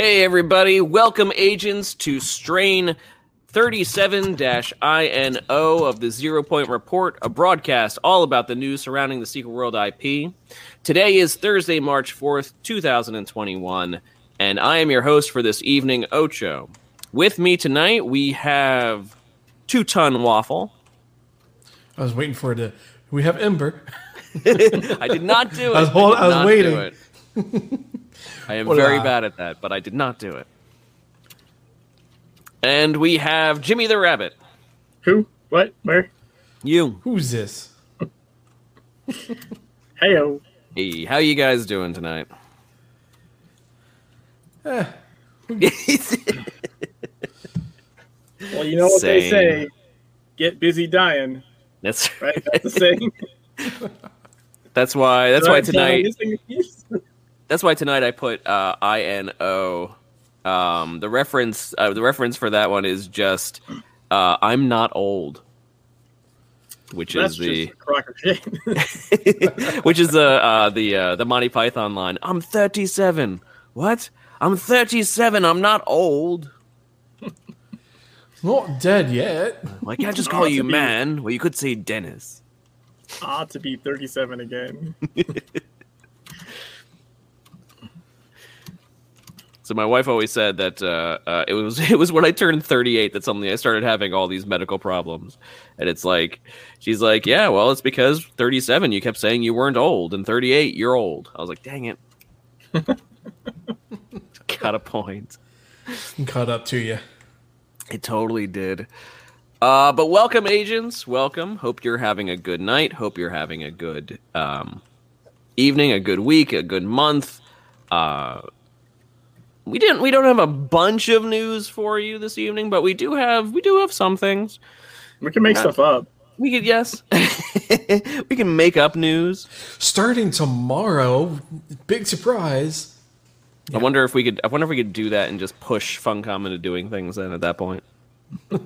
Hey, everybody. Welcome, agents, to strain 37 INO of the Zero Point Report, a broadcast all about the news surrounding the Secret World IP. Today is Thursday, March 4th, 2021, and I am your host for this evening, Ocho. With me tonight, we have Two Ton Waffle. I was waiting for it to. We have Ember. I did not do it. I was hold- did I was waiting. do it. I am Hola. very bad at that, but I did not do it. And we have Jimmy the Rabbit. Who? What? Where? You. Who's this? Heyo. Hey, how you guys doing tonight? Well, you know what they say. Get busy dying, That's right? That's the saying. that's why that's why Right, so tonight missing a piece. That's why tonight I put uh, I N O. Um, the reference uh, the reference for that one is just uh, I'm not old, which That's is the just a crock of shit. which is the uh, the uh, the Monty Python line. I'm 37. What? I'm 37. I'm not old. not dead yet. Well, I can't just Oh, call you be- man. Well, you could say Dennis. Ought to be 37 again. So my wife always said that uh, uh, it was it was when I turned 38 that suddenly I started having all these medical problems, and it's like she's like, yeah, well, it's because 37 you kept saying you weren't old, and 38 you're old. I was like, dang it, got a point. Caught up to you. It totally did. Uh, but welcome, agents. Welcome. Hope you're having a good night. Hope you're having a good um, evening, a good week, a good month. Uh, we didn't. We don't have a bunch of news for you this evening, but we do have. We do have some things. We can make Yeah. stuff up. We could yes. we can make up news. Starting tomorrow, big surprise. I wonder if we could. I wonder if we could do that and just push Funcom into doing things. Then at that point, I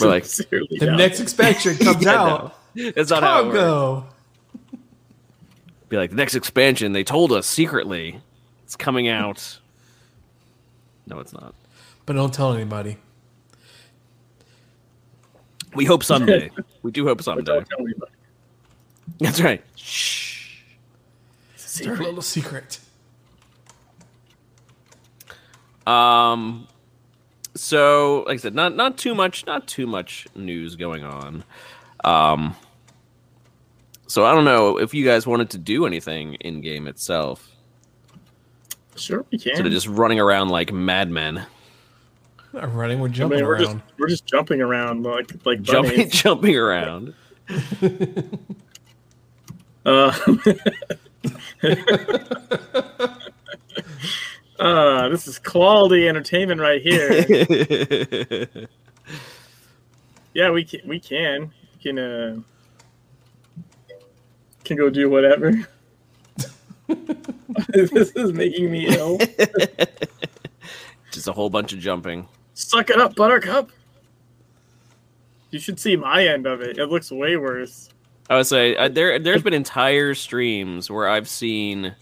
like- sincerely The doubt next expansion comes Yeah, out. no. That's not how it works. Congo. be like the next expansion they told us secretly it's coming out no it's not But don't tell anybody. we hope someday we do hope But someday don't tell anybody. that's right Shh. It's a secret. little secret. um so like i said not not too much not too much news going on um so i don't know if you guys wanted to do anything in game itself Sure, we can. instead of just running around like madmen We're not running, we're I jumping mean, we're just we're just jumping around like like jumping bunnies. jumping around Uh, uh, this is quality entertainment right here. yeah, we can. We can. We can. Uh, can go do whatever. this is making me ill. just a whole bunch of jumping Suck it up, Buttercup. You should see my end of it. It looks way worse. I would say uh, there there's been entire streams where I've seen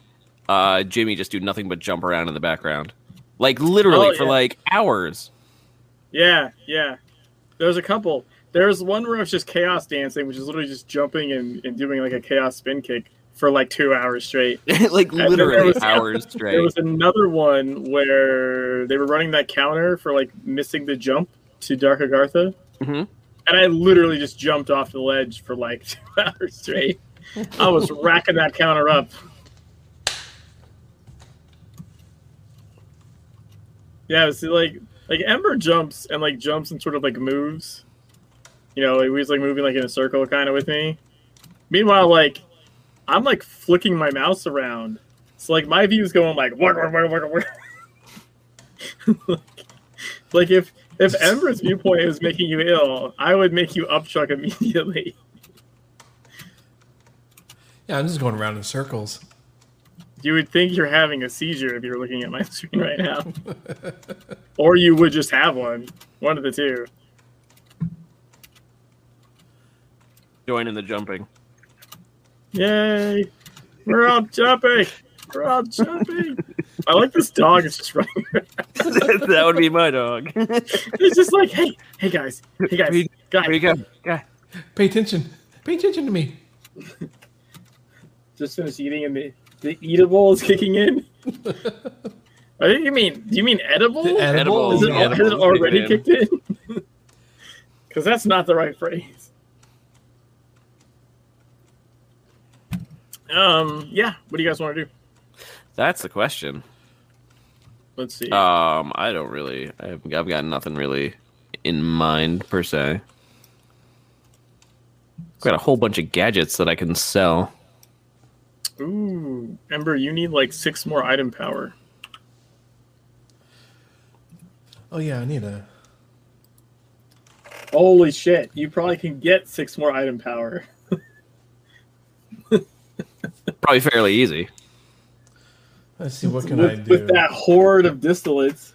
uh, Jimmy just do nothing but jump around in the background, like literally Oh, for yeah. like hours. Yeah, yeah. There's a couple. There's one where it's just chaos dancing, which is literally just jumping and, and doing like a chaos spin kick for like two hours straight. like literally was- hours straight. There was another one where they were running that counter for like missing the jump to Dark Agartha. Mhm. And I literally just jumped off the ledge for like two hours straight. I was racking that counter up. Yeah, see, like like Ember jumps and like jumps and sort of like moves. You know, like, he's like moving like in a circle kind of with me. Meanwhile, like I'm like flicking my mouse around. So like my view's going like what what what what what like if if Ember's viewpoint is making you ill, I would make you upchuck immediately. Yeah, I'm just going around in circles. You would think you're having a seizure if you're looking at my screen right now. or you would just have one. One of the two. Join in the jumping. Yay! We're all jumping! We're all jumping! I like this dog. It's just running. that would be my dog. It's just like, hey, hey guys, hey guys, Where you- guys. Where you go? Guy. Pay attention. Pay attention to me. Just finished eating, and the the eatable is kicking in. I think you mean do you mean edible? The edible. Is it, the has edible it is already kicked in? Because that's not the right phrase. Um. Yeah. What do you guys want to do? That's the question. Let's see. Um, I don't really. I've, I've got nothing really in mind per se. I've got a whole bunch of gadgets that I can sell. Ooh, Ember, you need like six more item power. Oh yeah, I need a. Holy shit! You probably can get six more item power. Probably fairly easy. Let's see. What can I do? with that horde of distillates.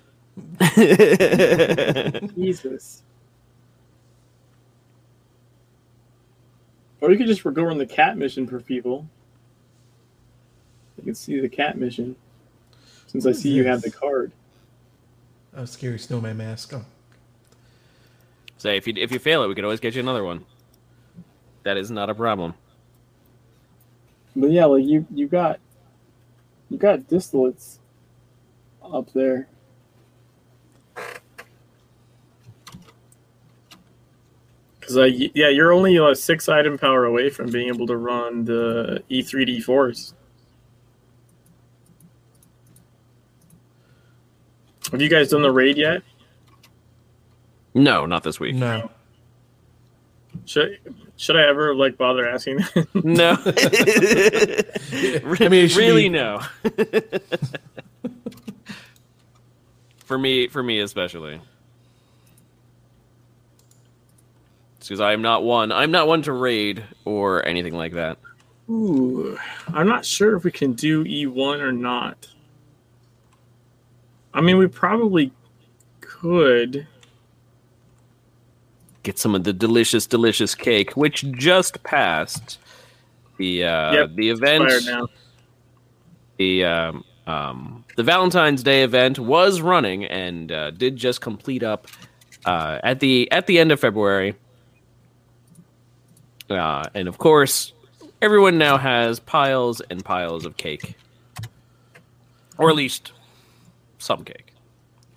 Jesus. Or you could just go run the cat mission for people. You can see the cat mission. Since I What is see you have the this? card. Oh, scary snowman mask. Oh, Say if you if you fail it, we could always get you another one. That is not a problem. But yeah, like you you got you got distillates up there. Because uh, y- yeah, you're only uh, six item power away from being able to run the E E3D force. Have you guys done the raid yet? No, not this week. no. Should should I ever like bother asking? No. I mean, really be- no. for me, for me especially, because I am not one. I'm not one to raid or anything like that. Ooh, I'm not sure if we can do E1 or not. I mean, we probably could. Get some of the delicious, delicious cake, which just passed the uh, Yep, the event. Now. the um, um, the Valentine's Day event was running and uh, did just complete up uh, at the at the end of February. Uh, and of course, everyone now has piles and piles of cake, or at least some cake.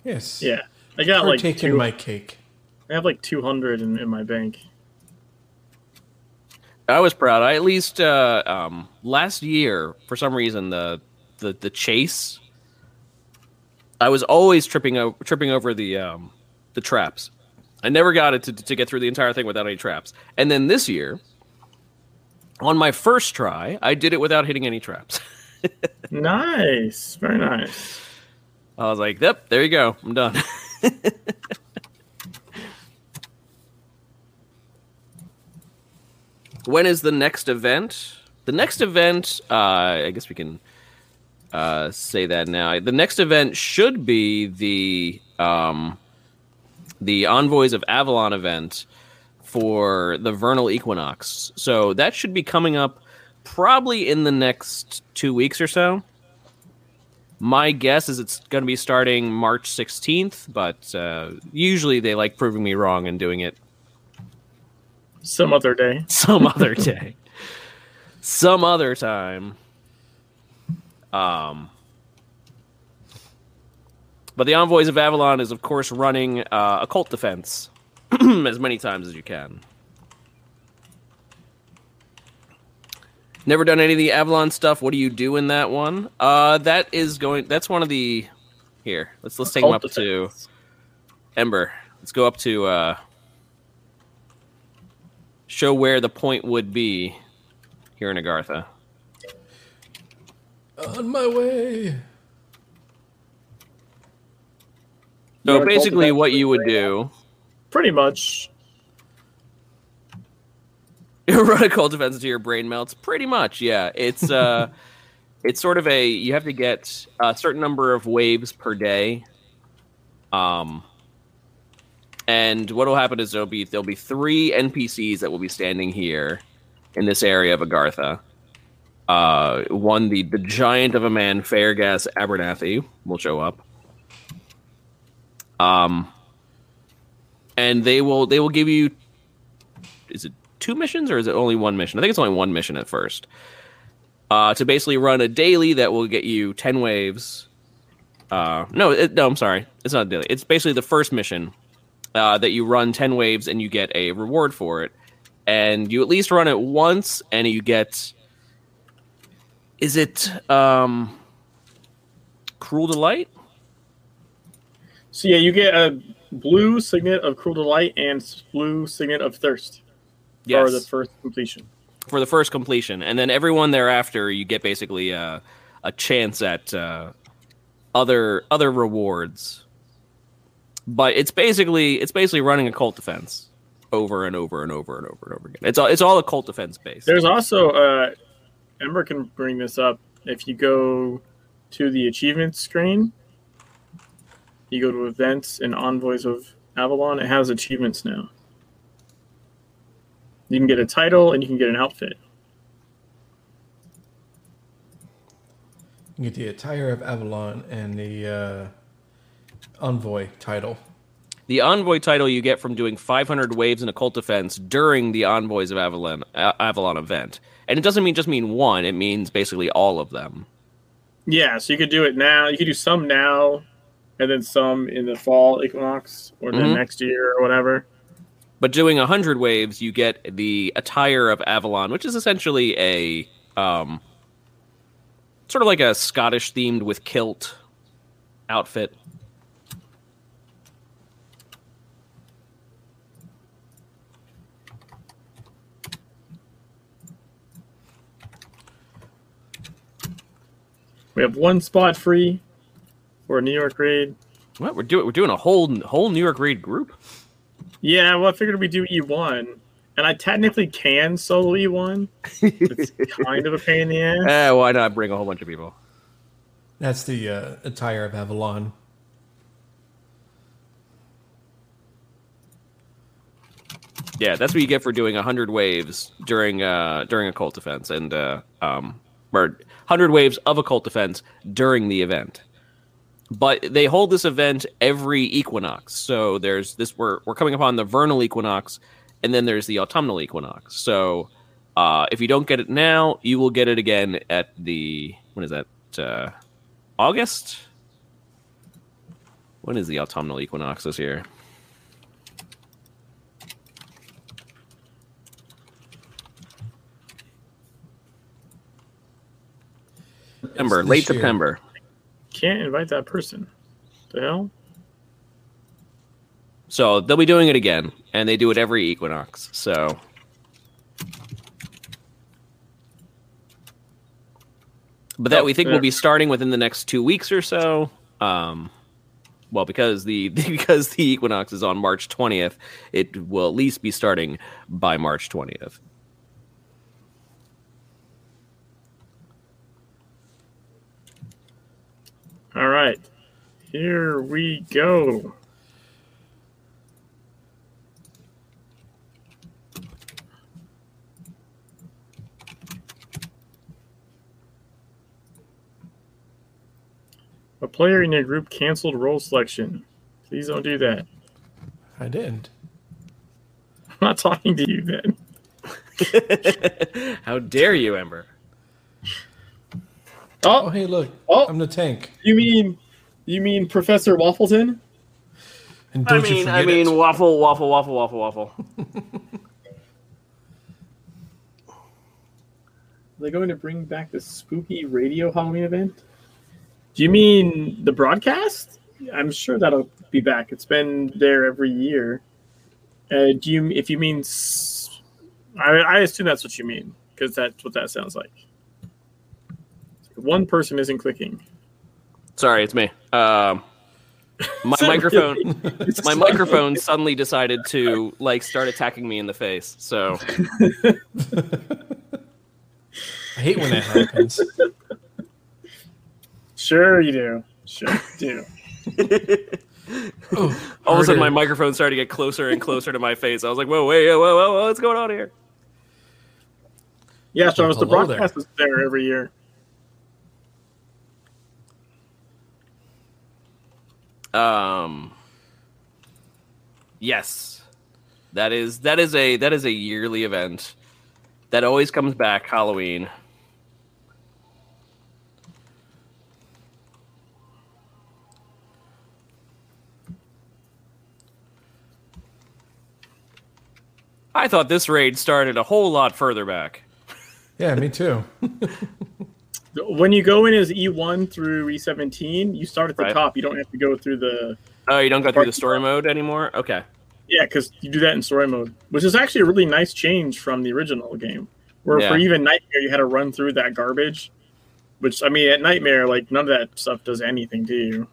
Yes. Yeah, I got like Partake in two, my cake. I have like 200 in, in my bank. I was proud. I at least uh, um, last year, for some reason, the the the chase. I was always tripping o- tripping over the um, the traps. I never got it to, to get through the entire thing without any traps. And then this year, on my first try, I did it without hitting any traps. Nice, very nice. I was like, "Yep, there you go. I'm done." when is the next event? The next event, uh, I guess we can uh, say that now. The next event should be the um, the Envoys of Avalon event for the vernal equinox. So that should be coming up probably in the next two weeks or so. My guess is it's going to be starting March 16th, but uh, usually they like proving me wrong and doing it Some other day. some other day, some other time. Um, but the Envoys of Avalon is, of course, running uh, occult defense as many times as you can. Never done any of the Avalon stuff. What do you do in that one? Uh, that is going. That's one of the. Here, let's let's take them up Cult to. Ember. Let's go up to uh, show where the point would be here in Agartha. On my way. So Run basically, what you would do Pretty much. run occult defense until your brain melts. Pretty much, yeah. It's uh, it's sort of a you have to get a certain number of waves per day. Um, and what will happen is there'll be there'll be three NPCs that will be standing here in this area of Agartha. uh, one the the giant of a man, Fairgas Abernathy, will show up. Um, and they will they will give you. Is it two missions or is it only one mission? I think it's only one mission at first. Uh, to basically run a daily that will get you ten waves. Uh, no, it, no, I'm sorry, it's not daily. It's basically the first mission uh, that you run ten waves and you get a reward for it, and you at least run it once and you get. Is it um, Cruel Delight? So yeah, you get a blue signet of Cruel Delight and blue signet of Thirst Yes. for the first completion. for the first completion, and then everyone thereafter, you get basically uh, a chance at uh, other other rewards. But it's basically it's basically running occult defense over and over and over and over and over again. It's all it's all occult defense base. There's also uh, Ember can bring this up if you go to the achievements screen. You go to events and envoys of Avalon. It has achievements now. You can get a title and you can get an outfit. You get the attire of Avalon and the uh, envoy title. The envoy title you get from doing 500 waves in occult defense during the envoys of Avalon Avalon event, and it doesn't mean just mean one. It means basically all of them. Yeah, so you could do it now. You could do some now, and then some in the fall equinox or then Mhm. next year or whatever. But doing 100 waves, you get the attire of Avalon, which is essentially a um, sort of like a Scottish themed with kilt outfit. We have one spot free for a New York raid. What we're doing? We're doing a whole whole New York raid group. Yeah, well, I figured we do E1, and I technically can solo E1. It's kind of a pain in the ass. Eh, why not bring a whole bunch of people? That's the uh, attire of Avalon. Yeah, that's what you get for doing 100 waves during uh during occult defense and uh um or 100 waves of occult defense during the event. But they hold this event every equinox. So there's this we're we're coming upon the vernal equinox and then there's the autumnal equinox. So uh if you don't get it now, you will get it again at the when is that? Uh August? When is the autumnal equinox this year? September, late year. September. Can't invite that person. The hell? So they'll be doing it again, and they do it every equinox. So but that Oh, we think fair. will be starting within the next two weeks or so. Um, well, because the because the equinox is on March twentieth, it will at least be starting by March twentieth. All right. Here we go. A player in your group canceled role selection. Please don't do that. I didn't. I'm not talking to you then. How dare you, Ember? Oh, Oh, hey, look. Oh. I'm the tank. you mean you mean Professor Waffleton? And I don't you mean, I forget mean, it. waffle, waffle, waffle, waffle, waffle. Are they going to bring back the spooky radio Halloween event? Do you mean the broadcast? I'm sure that'll be back. It's been there every year. Uh, do you, if you mean, I assume that's what you mean because that's what that sounds like. One person isn't clicking. Sorry, it's me. Um, my microphone. my microphone suddenly decided to like start attacking me in the face. So I hate when that happens. Sure, you do. Sure, you do. oh, all of a sudden, my microphone started to get closer and closer to my face. I was like, "Whoa, wait, whoa, whoa, whoa, what's going on here?" Yeah, Travis, the was the broadcast is there every year. Um. Yes, that is that is a that is a yearly event that always comes back Halloween. I thought this raid started a whole lot further back. Yeah, me too. When you go in as E1 through E17, you start at the Right. top. You don't have to go through the Oh, you don't go through the story mode anymore? Okay. yeah, because you do that in story mode, which is actually a really nice change from the original game, where for even Nightmare you had to run through that garbage. Which I mean, at Nightmare, like none of that stuff does anything to you.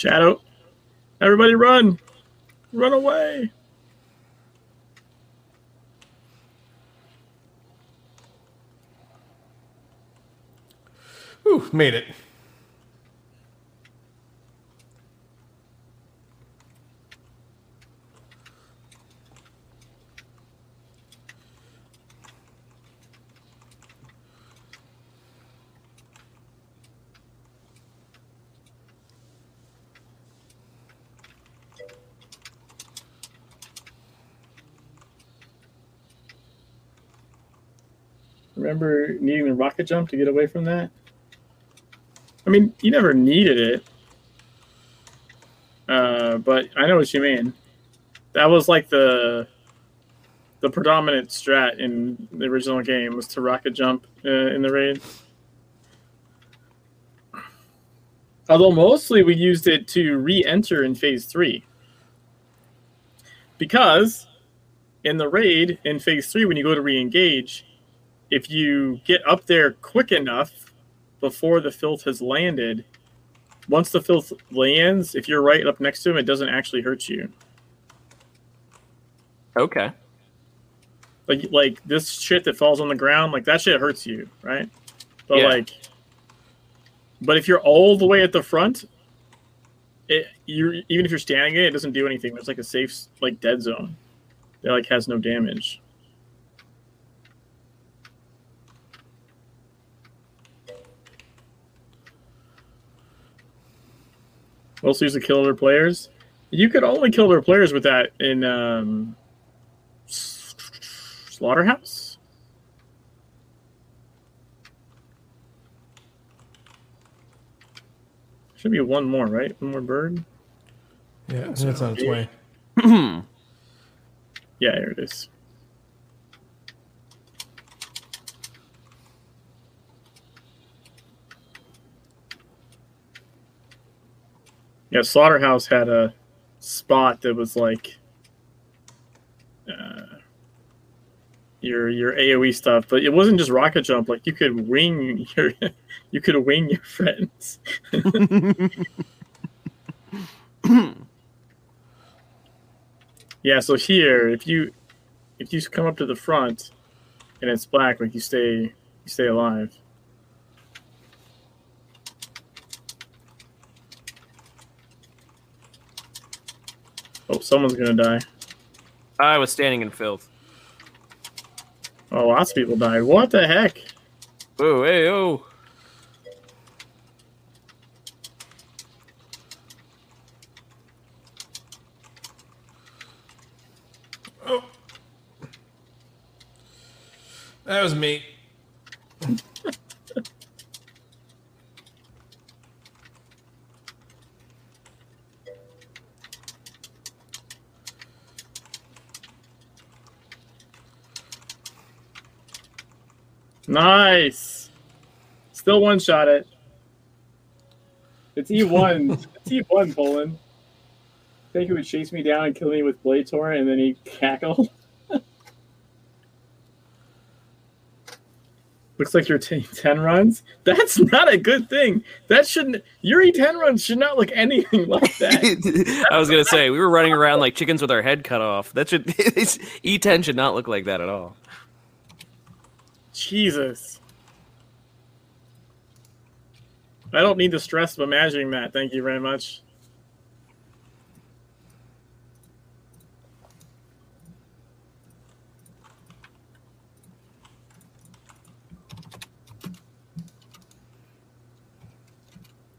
Shadow, everybody run, run away. Ooh, made it. Remember needing the rocket jump to get away from that? I mean, you never needed it. Uh, but I know what you mean. That was like the the predominant strat in the original game was to rocket jump uh, in the raid. Although mostly we used it to re-enter in phase three. Because in the raid in phase three, when you go to re-engage, if you get up there quick enough before the filth has landed, once the filth lands, if you're right up next to him, it doesn't actually hurt you. Okay. Like like this shit that falls on the ground, like that shit hurts you, right? But Yeah. like, but if you're all the way at the front, it you even if you're standing in it, it doesn't do anything. There's like a safe like dead zone. that like has no damage. Also use to kill other players. You could only kill their players with that in um, Slaughterhouse. Should be one more, right? One more bird. Yeah, I think it's on its way. Yeah, here it is. Yeah, Slaughterhouse had a spot that was like uh, your your AOE stuff, but it wasn't just rocket jump. Like you could wing your you could wing your friends. yeah, so here if you if you come up to the front and it's black, like you stay you stay alive. Oh, someone's gonna die. I was standing in filth. Oh, lots of people died. What the heck? Oh, hey, oh. That was me. Nice. Still one shot it. It's E1. it's E1, Poland. I think he would chase me down and kill me with Blade Torrent, and then he'd cackle. Looks like you're taking 10 runs. That's not a good thing. That shouldn't, your E10 runs should not look anything like that. I was gonna say we were running around like chickens with our head cut off. That should E10 should not look like that at all. Jesus. I don't need the stress of imagining that. Thank you very much.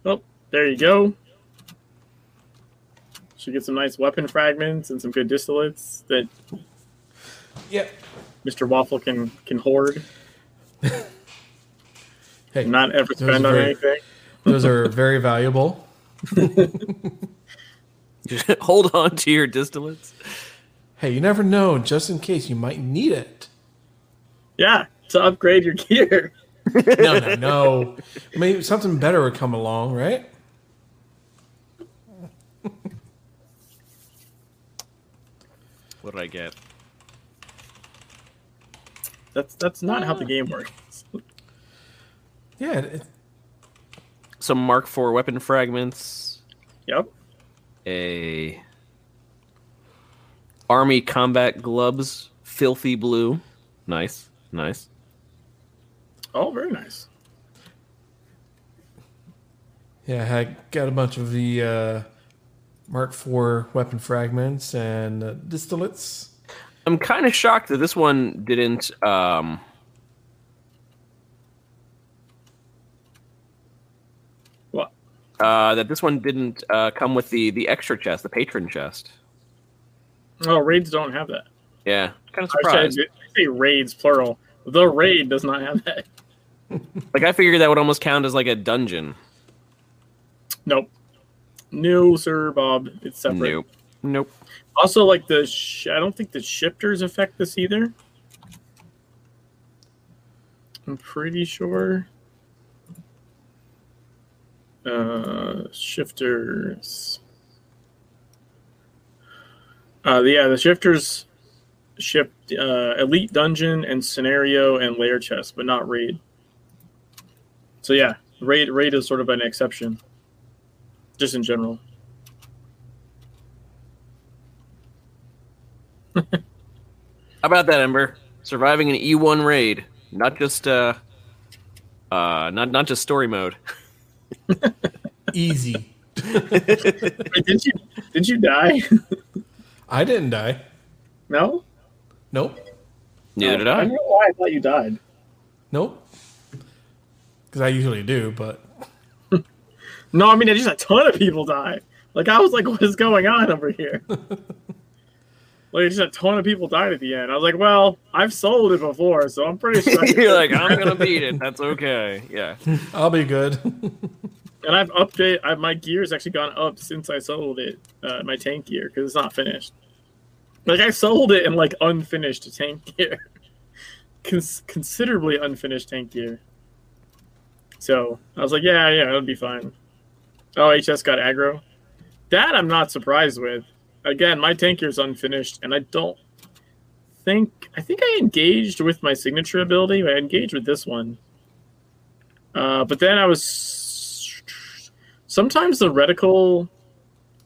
Oh, there you go. Should get some nice weapon fragments and some good distillates that Yep. Mr. Waffle can can hoard. Hey, Not ever spend on very- anything. those are very valuable. Hold on to your distillates. Hey, you never know. Just in case, you might need it. Yeah, to upgrade your gear. No, no, no. Maybe something better would come along, right? What did I get? That's that's not how the game works. Yeah. It, Some Mark IV weapon fragments. Yep. A Army combat gloves, filthy blue. Nice, nice. Oh, very nice. yeah, I got a bunch of the uh, Mark IV weapon fragments and uh, distillates. I'm kind of shocked that this one didn't. Um, What? uh, that this one didn't uh, come with the the extra chest, the patron chest. Oh, raids don't have that. Yeah, kind of surprised. said- I say raids plural. The raid does not have that. Like I figured that would almost count as like a dungeon. Nope. No, sir, Bob. It's separate. Nope. Nope. Also, like the, sh- I don't think the shifters affect this either. I'm pretty sure. Uh, shifters. Uh, yeah, the shifters shipped uh, elite dungeon and scenario and layer chest, but not raid. So yeah, raid raid is sort of an exception, just in general. How about that, Ember? Surviving an E1 raid, not just uh, uh, not not just story mode. Easy. Wait, did you did you die? I didn't die. no. Nope. Neither did I I. don't know why I thought you died. Nope. Because I usually do, but No, I mean there's just a ton of people die. Like I was like, what is going on over here? Like just a ton of people died at the end. I was like, well, I've sold it before, so I'm pretty sure. You're like, I'm gonna beat it. That's okay. Yeah. I'll be good. and I've updated. I, my gear's actually gone up since I sold it. Uh, my tank gear because it's not finished. Like I sold it in like unfinished tank gear, Cons- considerably unfinished tank gear. So I was like, yeah, yeah, it'll be fine. Oh, HS got aggro. That I'm not surprised with. Again, my tank gear's unfinished, and I don't think I think I engaged with my signature ability. I engaged with this one. Uh, but then I was sometimes the reticle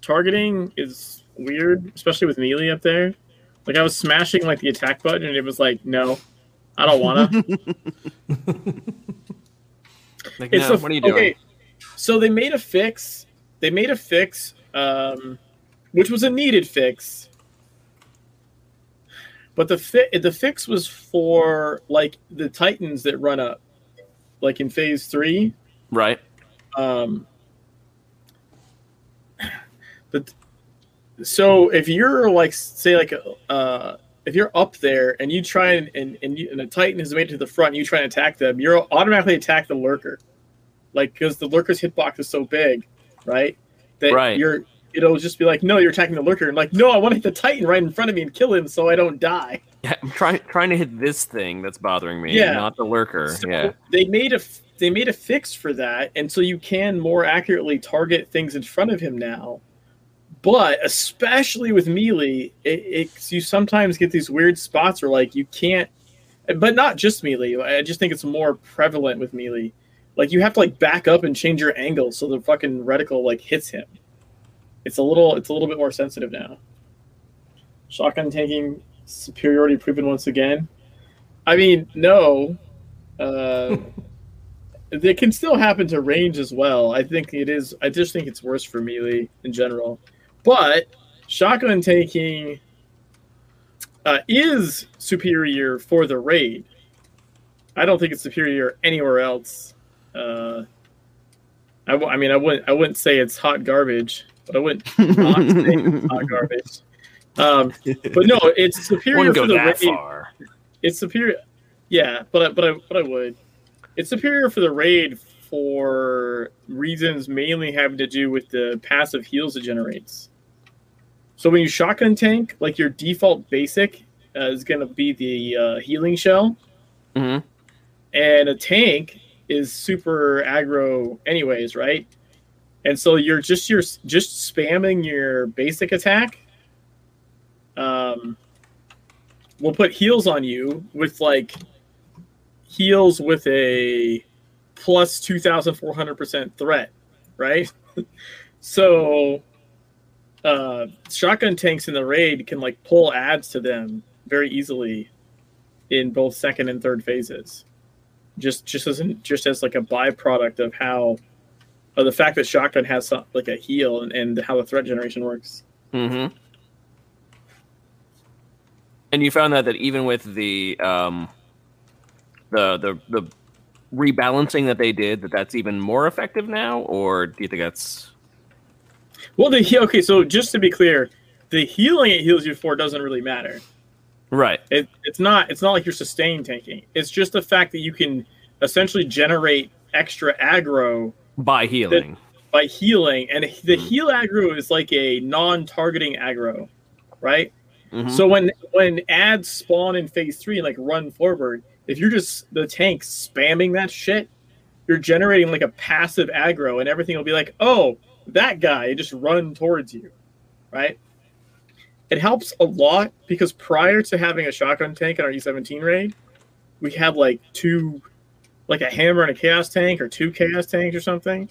targeting is weird, especially with melee up there. Like I was smashing like the attack button, and it was like, no, I don't wanna. Like, It's no, a- what are you doing? Okay, so they made a fix. They made a fix, um, which was a needed fix. But the fi- the fix was for like the titans that run up, like in phase three. Right. Um, but so if you're like say like uh if you're up there and you try and and, and, you, and a titan has made it to the front and you try and attack them you're automatically attack the lurker like because the lurker's hitbox is so big right that Right. you're it'll just be like no you're attacking the lurker and like no i want to hit the titan right in front of me and kill him so i don't die Yeah, I'm trying trying to hit this thing that's bothering me, Yeah. not the lurker. So yeah. they made a they made a fix for that, and so you can more accurately target things in front of him now. But especially with melee, it, it you sometimes get these weird spots where like you can't but not just melee. I just think it's more prevalent with melee. Like you have to like back up and change your angle so the fucking reticle like hits him. It's a little it's a little bit more sensitive now. Shotgun tanking superiority proven once again. I mean, no. Uh, it can still happen to range as well. I think it is. I just think it's worse for melee in general. But shotgun taking uh, is superior for the raid. I don't think it's superior anywhere else. Uh, I, w- I mean, I wouldn't. I wouldn't say it's hot garbage, but I wouldn't not say it's hot garbage. Um, but no, it's superior for the that raid. far. It's superior. Yeah, but I, but I, but I would. It's superior for the raid for reasons mainly having to do with the passive heals it generates. So when you shotgun tank, like your default basic uh, is going to be the uh, healing shell, hmm and a tank is super aggro anyways, right? And so you're just you're just spamming your basic attack. Um, we'll put heals on you with like heals with a plus two thousand four hundred percent threat, right? so uh, shotgun tanks in the raid can like pull adds to them very easily in both second and third phases just just as just as like a byproduct of how of the fact that shotgun has some, like a heal and, and how the threat generation works. hmm And you found that that even with the um, the the the rebalancing that they did, that that's even more effective now, or do you think that's Well, the heal. Okay, so just to be clear, the healing it heals you for doesn't really matter. right? It, it's not. It's not like you're sustain tanking. It's just the fact that you can essentially generate extra aggro By healing. by healing, and the Hmm. heal aggro is like a non-targeting aggro, right? Mhm. So when when ads spawn in phase three and like run forward, if you're just the tank spamming that shit, you're generating like a passive aggro, and everything will be like, oh, that guy just run towards you, right? It helps a lot because prior to having a shotgun tank in our E17 raid, we had like two, like a hammer and a chaos tank or two chaos tanks or something,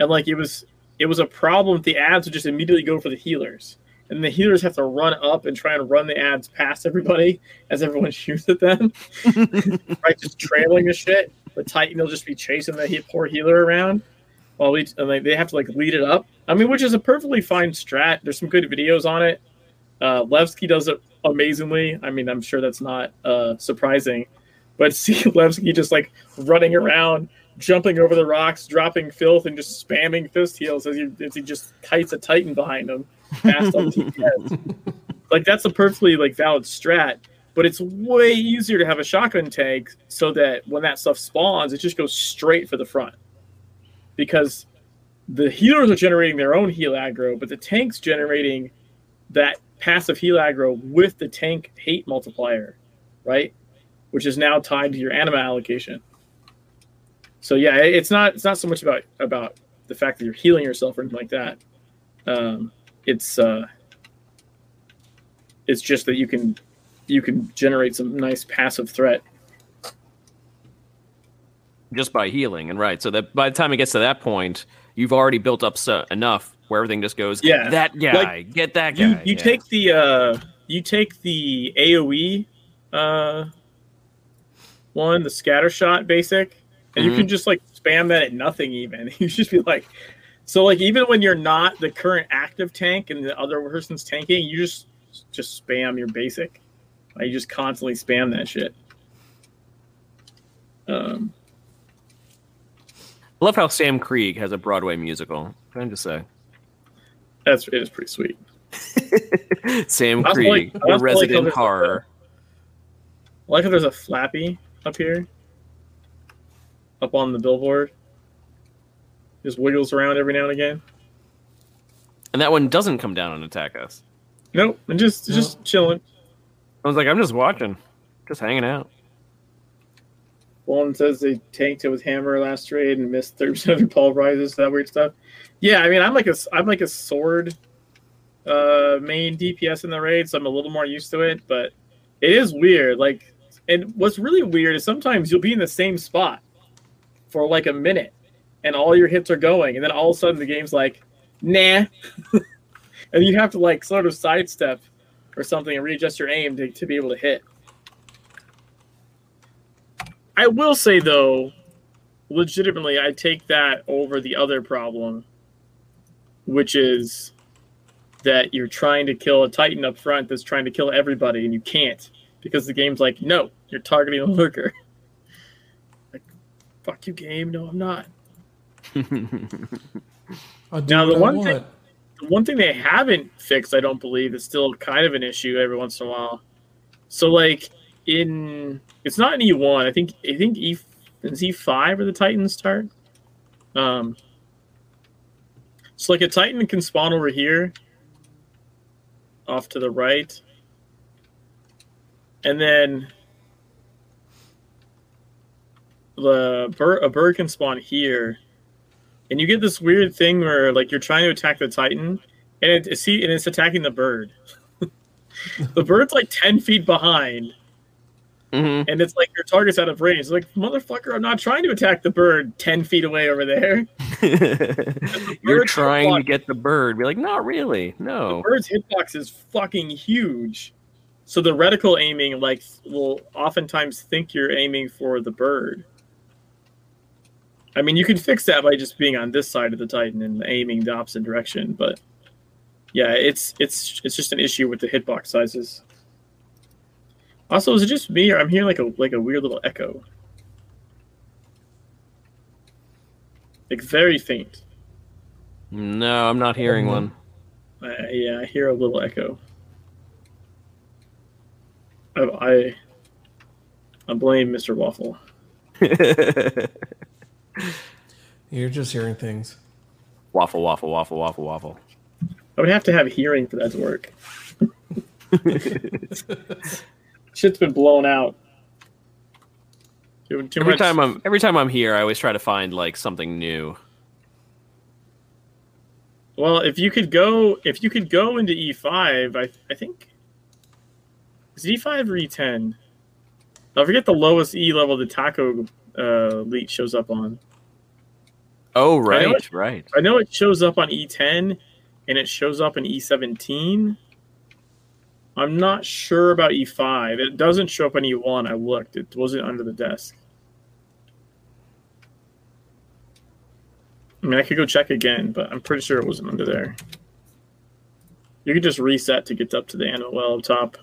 and like it was it was a problem. if The ads would just immediately go for the healers and the healers have to run up and try and run the ads past everybody as everyone shoots at them, right? Just trailing the shit. The Titan will just be chasing the poor healer around while we and like, they have to like lead it up. I mean, which is a perfectly fine strat. There's some good videos on it. Uh, Levski does it amazingly. I mean, I'm sure that's not uh, surprising, but see Levski just like running around, jumping over the rocks, dropping filth, and just spamming fist heals as he as he just kites a Titan behind him fast on TPS. Like that's a perfectly like valid strat, but it's way easier to have a shotgun tank so that when that stuff spawns, it just goes straight for the front. Because the healers are generating their own heal aggro, but the tank's generating that passive heal aggro with the tank hate multiplier, right? Which is now tied to your anima allocation. So yeah, it's not it's not so much about about the fact that you're healing yourself or anything like that. Um, it's uh, it's just that you can you can generate some nice passive threat. just by healing and right so that by the time it gets to that point you've already built up so, enough where everything just goes Yeah, that guy get that guy You you yeah. take the uh, you take the AOE uh, one, the scatter shot basic, and you Mhm. can just like spam that at nothing. Even you just be like, so like even when you're not the current active tank and the other person's tanking, you just just spam your basic. Like, you just constantly spam that shit. Um, I love how Sam Krieg has a Broadway musical. Can I just say, that's it is pretty sweet. Sam Krieg, like- the like resident there's horror. I like how there's a flappy up here, up on the billboard. Just wiggles around every now and again. And that one doesn't come down and attack us. Nope, and just just chilling. I was like, I'm just watching, just hanging out. One says they tanked it with hammer last trade and missed thirty percent of your pulverizers. That weird stuff. Yeah, I mean, I'm like a I'm like a sword uh, main DPS in the raid, so I'm a little more used to it. But it is weird. Like and what's really weird is sometimes you'll be in the same spot for like a minute, and all your hits are going, and then all of a sudden the game's like, nah, and you have to like sort of sidestep or something and readjust your aim to, to be able to hit. I will say though, legitimately, I take that over the other problem, which is that you're trying to kill a Titan up front that's trying to kill everybody, and you can't because the game's like, no, you're targeting a lurker. like, fuck you, game. No, I'm not. Now, the one thing- The one thing they haven't fixed, I don't believe, is still kind of an issue every once in a while. So, like in, it's not in E one. I think I think E is E five where the Titans start. Um, so like a Titan can spawn over here, off to the right, and then the bird a bird can spawn here and you get this weird thing where like you're trying to attack the titan and it see and it's attacking the bird. The bird's like 10 feet behind. Hmm and it's like your target's out of range. It's like motherfucker i'm not trying to attack the bird 10 feet away over there. You're bird's trying to get the bird. Be like, not really. No, the bird's hitbox is fucking huge. So the reticle aiming like will oftentimes think you're aiming for the bird i mean you can fix that by just being on this side of the titan and aiming the opposite direction but yeah it's it's it's just an issue with the hitbox sizes also is it just me or i'm hearing like a like a weird little echo like very faint No, I'm not hearing one. Uh, yeah, I hear a little echo. I, I, I blame Mr. Waffle. You're just hearing things. waffle, waffle, waffle, waffle, waffle. I would have to have hearing for that to work. Shit's been blown out. Too, too Every much- time I'm every time I'm here, I always try to find like something new. Well, if you could go, if you could go into E5, I, I think is E5 or E10. I forget the lowest E level the taco uh, leak shows up on. Oh I right, it- right. I know it shows up on E10 and it shows up in E17. I'm not sure about E5. It doesn't show up on E1. I looked. It wasn't under the desk. I mean, I could go check again, but I'm pretty sure it wasn't under there. You could just reset to get up to the NOL up top.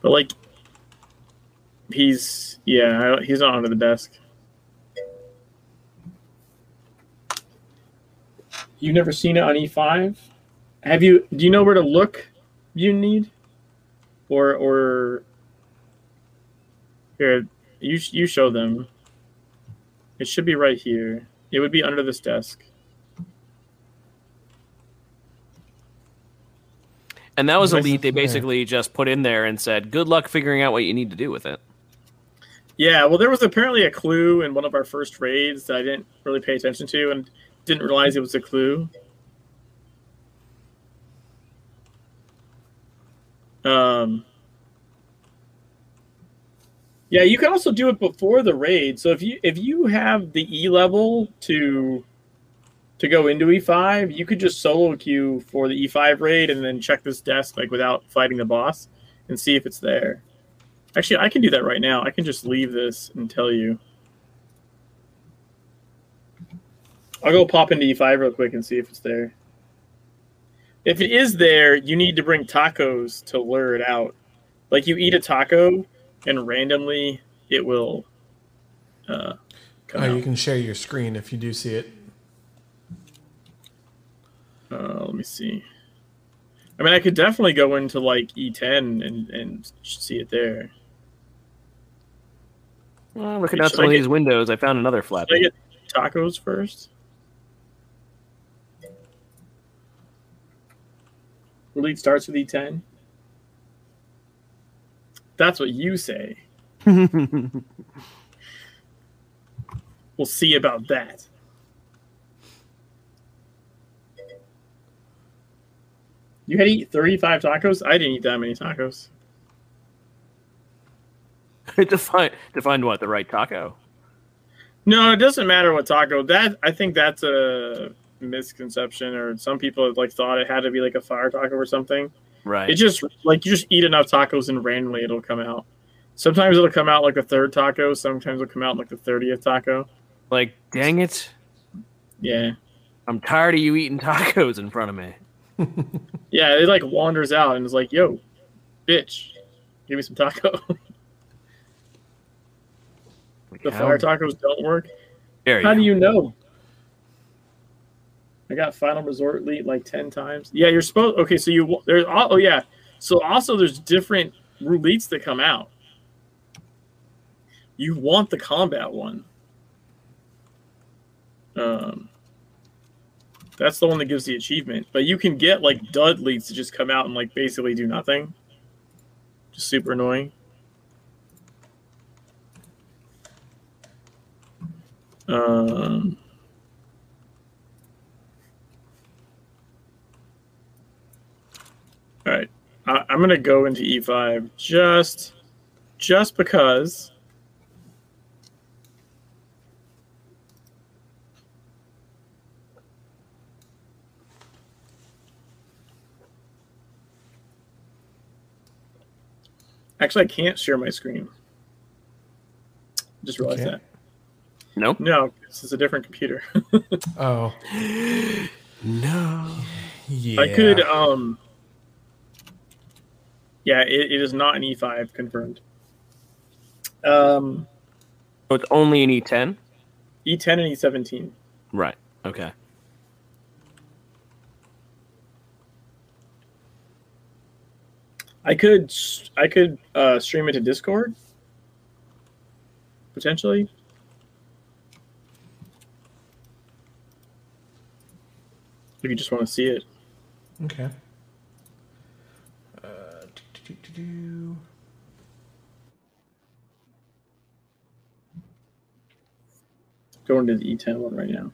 But, like, he's, yeah, I- he's not under the desk. You've never seen it on E5? Have you? Do you know where to look? You need, or or here you you show them. It should be right here. It would be under this desk. And that was Nice. elite. They basically just put in there and said, "Good luck figuring out what you need to do with it." Yeah, well, there was apparently a clue in one of our first raids that I didn't really pay attention to and didn't realize it was a clue. Um, yeah, you can also do it before the raid. So if you if you have the E level to to go into E5, you could just solo queue for the E5 raid and then check this desk like without fighting the boss and see if it's there. Actually, I can do that right now. I can just leave this and tell you. I'll go pop into E5 real quick and see if it's there. If it is there, you need to bring tacos to lure it out. Like you eat a taco, and randomly it will uh, come Oh, out. you can share your screen if you do see it. Uh, let me see. I mean, I could definitely go into like E10 and and see it there. Well, looking Should out some of these windows, I found another Should I get tacos first? Lead starts with E10. That's what you say. We'll see about that. You had to eat 35 tacos? I didn't eat that many tacos. define define what the right taco. No, it doesn't matter what taco. That I think that's a misconception, or some people have like thought it had to be like a fire taco or something. Right. It just like you just eat enough tacos and randomly it'll come out. Sometimes it'll come out like the third taco. Sometimes it'll come out like the thirtieth taco. like, dang it. Yeah, I'm tired of you eating tacos in front of me. yeah. It like wanders out and is like, "Yo, bitch, give me some taco." Like, the how fire tacos don't work. dare How do you? you know? I got Final Resort Elite like ten times. Yeah, you're supposed. Okay, so you there's oh yeah. So also there's different roulettes that come out. You want the combat one. Um, that's the one that gives the achievement. But you can get like dud leads to just come out and like basically do nothing. Just super annoying. Um, all right, I, I'm gonna go into E5 just, just because. Actually, I can't share my screen. Just realized that. Nope. No, this is a different computer. Oh, No. yeah. I could um Yeah, it, it is not an E5 confirmed. Um So it's only an E10? E10 and E17. Right. Okay. I could I could uh stream it to Discord potentially. If you just want to see it. Okay. Uh, do, do, do, do. Going to the E10 one right now.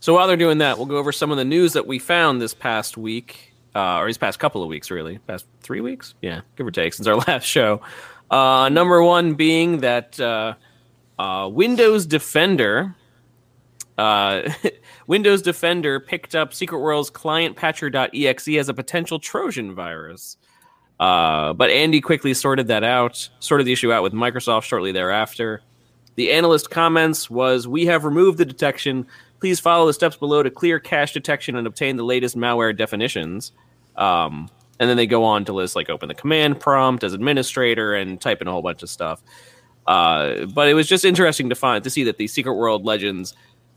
So while they're doing that, we'll go over some of the news that we found this past week, uh, or these past couple of weeks, really. Past three weeks? Yeah, give or take, since our last show. Uh, number one being that uh, uh, Windows Defender. Windows Defender picked up Secret World's client patcher.exe as a potential Trojan virus. Uh, but Andy quickly sorted that out, sorted the issue out with Microsoft shortly thereafter. The analyst comments was, "We have removed the detection. Please follow the steps below to clear cache detection and obtain the latest malware definitions." Um, and then they go on to list like open the command prompt as administrator and type in a whole bunch of stuff. Uh, but it was just interesting to find to see that the Secret World Legends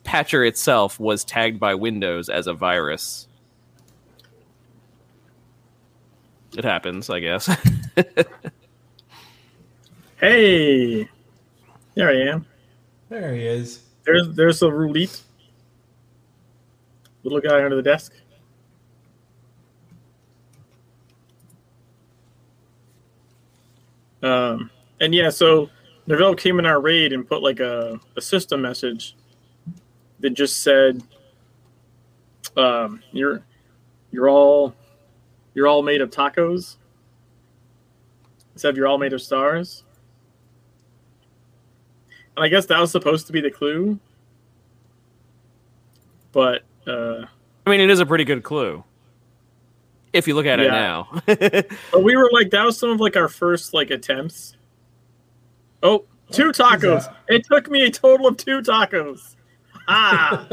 patcher itself was tagged by Windows as a virus. It happens, I guess. Hey, there I am. There he is. There's there's a roulette. Little guy under the desk. Um, and yeah, so Neville came in our raid and put like a, a system message that just said, um, "You're you're all you're all made of tacos." Instead of "You're all made of stars." And I guess that was supposed to be the clue. But uh I mean, it is a pretty good clue if you look at it now. but we were like that was some of like our first like attempts. Oh, two tacos. It took me a total of two tacos. Ah.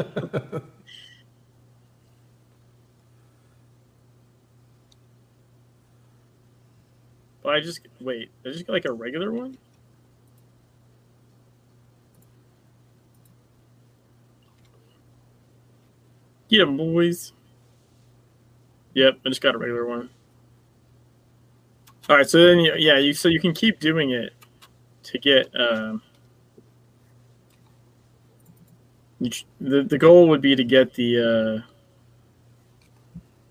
but I just wait, I just get like a regular one? Yeah, boys. Yep, I just got a regular one. All right, so then yeah, you so you can keep doing it to get um, you, ch- the the goal would be to get the uh,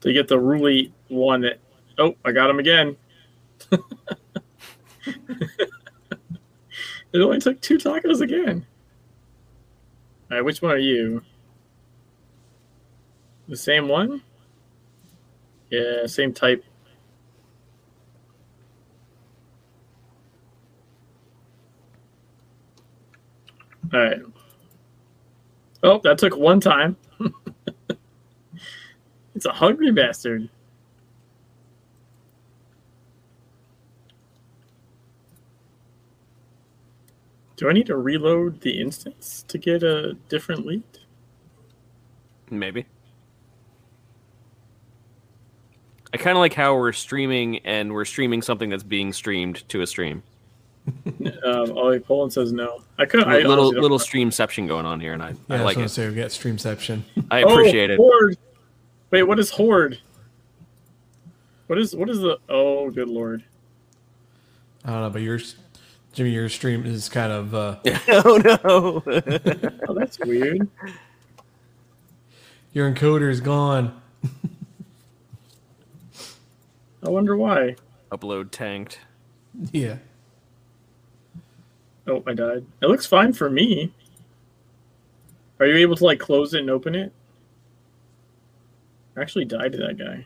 to get the Ruli one that oh I got him again. it only took two tacos again. All right, which one are you? The same one? Yeah, same type. All right. Oh, that took one time. it's a hungry bastard. Do I need to reload the instance to get a different lead? Maybe. I kind of like how we're streaming and we're streaming something that's being streamed to a stream. Um, oh, Poland says no. I could. I little honestly don't little know. streamception going on here, and I, Yeah, I I like was it. gonna say we got Streamception. I appreciate oh, it. Horde. Wait, what is horde? What is what is the? Oh, good lord! I don't know, but yours, Jimmy, your stream is kind of uh, oh no! Oh, that's weird. your encoder is gone. I wonder why. Upload tanked. Yeah. Oh, I died. It looks fine for me. Are you able to like close it and open it? I actually died to that guy.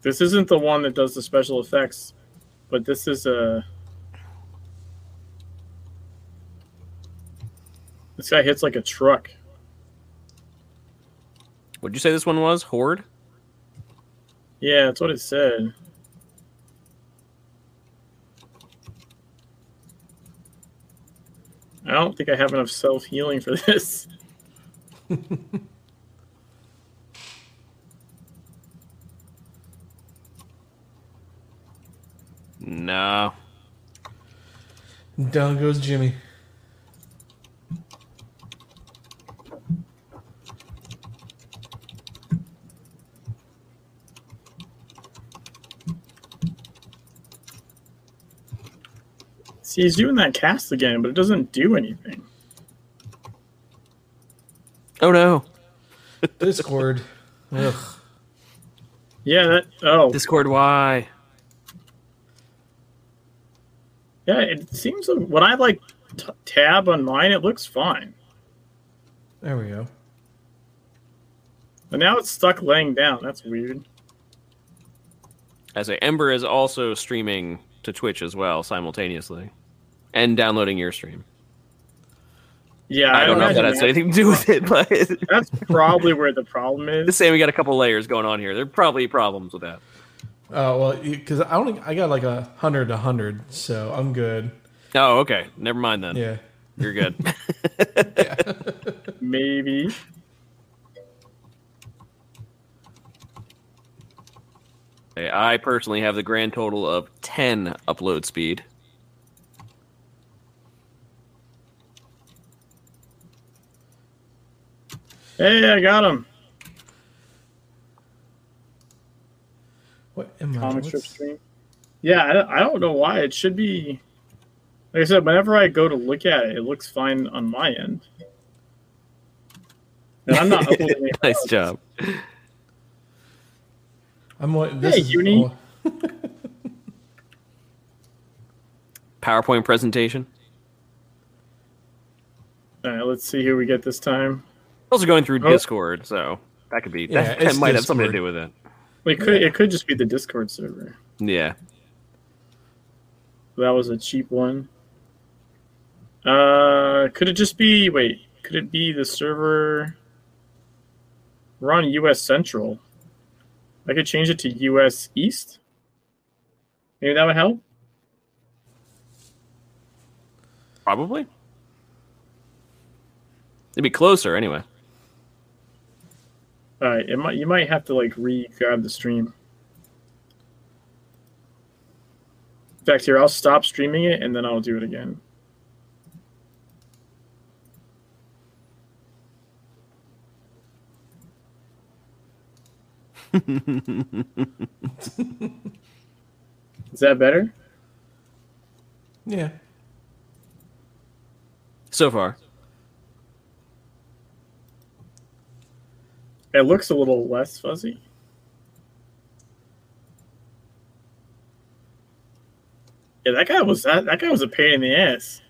This isn't the one that does the special effects, but this is a. This guy hits like a truck. What'd you say this one was? Horde? Yeah, that's what it said. I don't think I have enough self healing for this. No. Down goes Jimmy. See, he's doing that cast again, but it doesn't do anything. Oh no. Discord. Ugh. Yeah, that. Oh, Discord why? yeah. It seems like when I like t- tab on mine, it looks fine, There we go. but now it's stuck laying down. That's weird. As a Ember is also streaming to Twitch as well simultaneously, and downloading your stream. Yeah, I don't know if that has imagine anything to do with it, but That's probably where the problem is. just is. saying we got a couple layers going on here. There are probably problems with that. Oh well, because I only I got like a hundred to hundred, so I'm good. Oh, okay. Never mind then. Yeah. You're good. Maybe. Okay, I personally have the grand total of 10 upload speed. Hey, I got him. What am I? Comic strip stream. Yeah, I don't, I don't know why. It should be. Like I said, whenever I go to look at it, it looks fine on my end. And I'm not uploading any nice files. job. I'm what? This Hey, is, Uni. PowerPoint presentation. All right, let's see who we get this time. Also going through Oh. Discord, so that could be Yeah, that, that it's might have something to do with it. It could it could just be the Discord server. Yeah. That was a cheap one. Uh, could it just be? Wait, could it be the server? We're on U.S. Central. I could change it to U.S. East. Maybe that would help. Probably. It'd be closer anyway. All right, it might you might have to like re-grab the stream. In fact, here I'll stop streaming it and then I'll do it again. Is that better? yeah. So far. It looks a little less fuzzy. Yeah, that guy was that, that guy was a pain in the ass.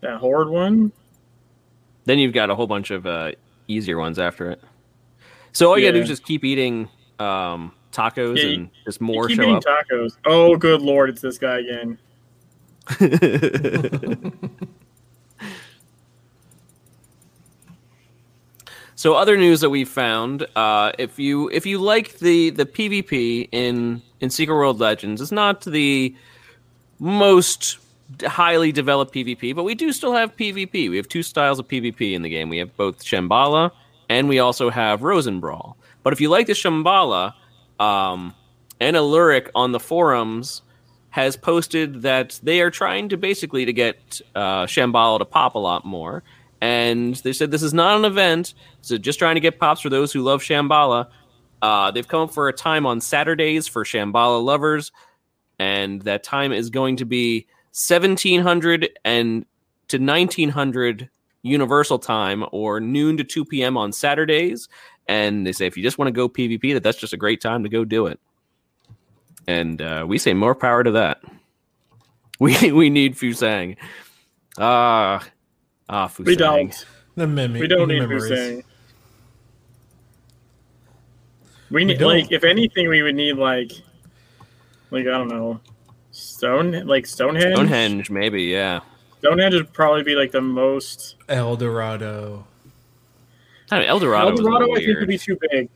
That horde one. Then you've got a whole bunch of uh, easier ones after it. So all you gotta do is just keep eating um, tacos Yeah, you- and just more keep show up. tacos. Oh, good lord, it's this guy again. so other news that we found, uh, if you if you like the the PvP in in Secret World Legends, it's not the most highly developed PvP, but we do still have PvP. We have two styles of PvP in the game. We have both Shambala and we also have Rosenbrawl. But if you like the Shambala, um, Anna Lurik on the forums has posted that they are trying to basically to get uh, Shambala to pop a lot more. And they said this is not an event, so just trying to get pops for those who love Shambala. Uh, they've come up for a time on Saturdays for Shambala lovers, and that time is going to be 1700 and to 1900 Universal Time, or noon to 2 p.m. on Saturdays. And they say if you just want to go PvP, that that's just a great time to go do it. And uh, we say more power to that. We we need Fusang. Ah, ah, Fusang. We don't. The mem- We don't the need memories. Hussein. We need don't. like if anything we would need like like I don't know Stone like Stonehenge. Stonehenge, maybe, yeah. Stonehenge would probably be like the most El Dorado. I don't know, El Dorado. El Dorado little I think weird. would be too big.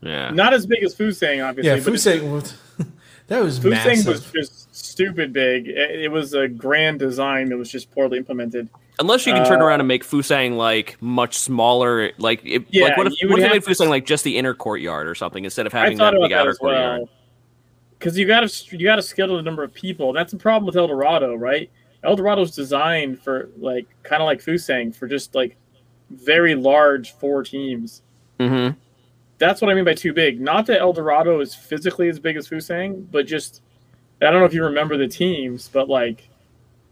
Yeah. Not as big as Fusang, obviously. Yeah, but Fusang was that was Fusang massive. was just stupid big. It, it was a grand design that was just poorly implemented. Unless you can turn uh, around and make Fusang like much smaller, like it, yeah, like what if, what if they made. Fusang like just the inner courtyard or something instead of having that big outer courtyard? Because well. you got to you got to schedule the number of people. That's the problem with El Dorado, right? El Dorado's designed for like kind of like Fusang for just like very large four teams. Mm-hmm. That's what I mean by too big. Not that El Dorado is physically as big as Fusang, but just I don't know if you remember the teams, but like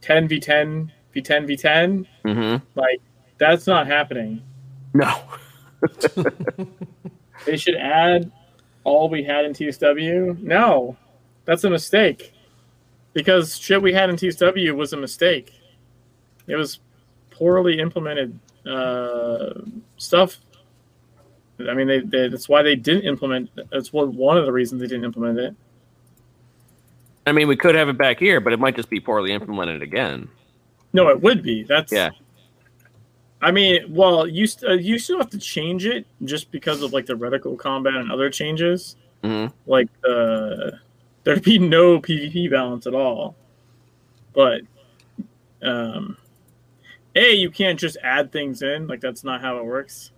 ten v ten v10 v10 mm-hmm. like that's not happening. No. They should add all we had in tsw no. That's a mistake. Because shit we had in tsw was a mistake. It was poorly implemented uh, stuff. I mean they, they, that's why they didn't implement that's one of the reasons they didn't implement it. I mean, we could have it back here, but it might just be poorly implemented again. No, it would be. That's Yeah. I mean, well, you st- uh, you still have to change it just because of like the reticle combat and other changes. Mhm. Like the there'd be no PvP balance at all. But um, a you can't just add things in. Like that's not how it works.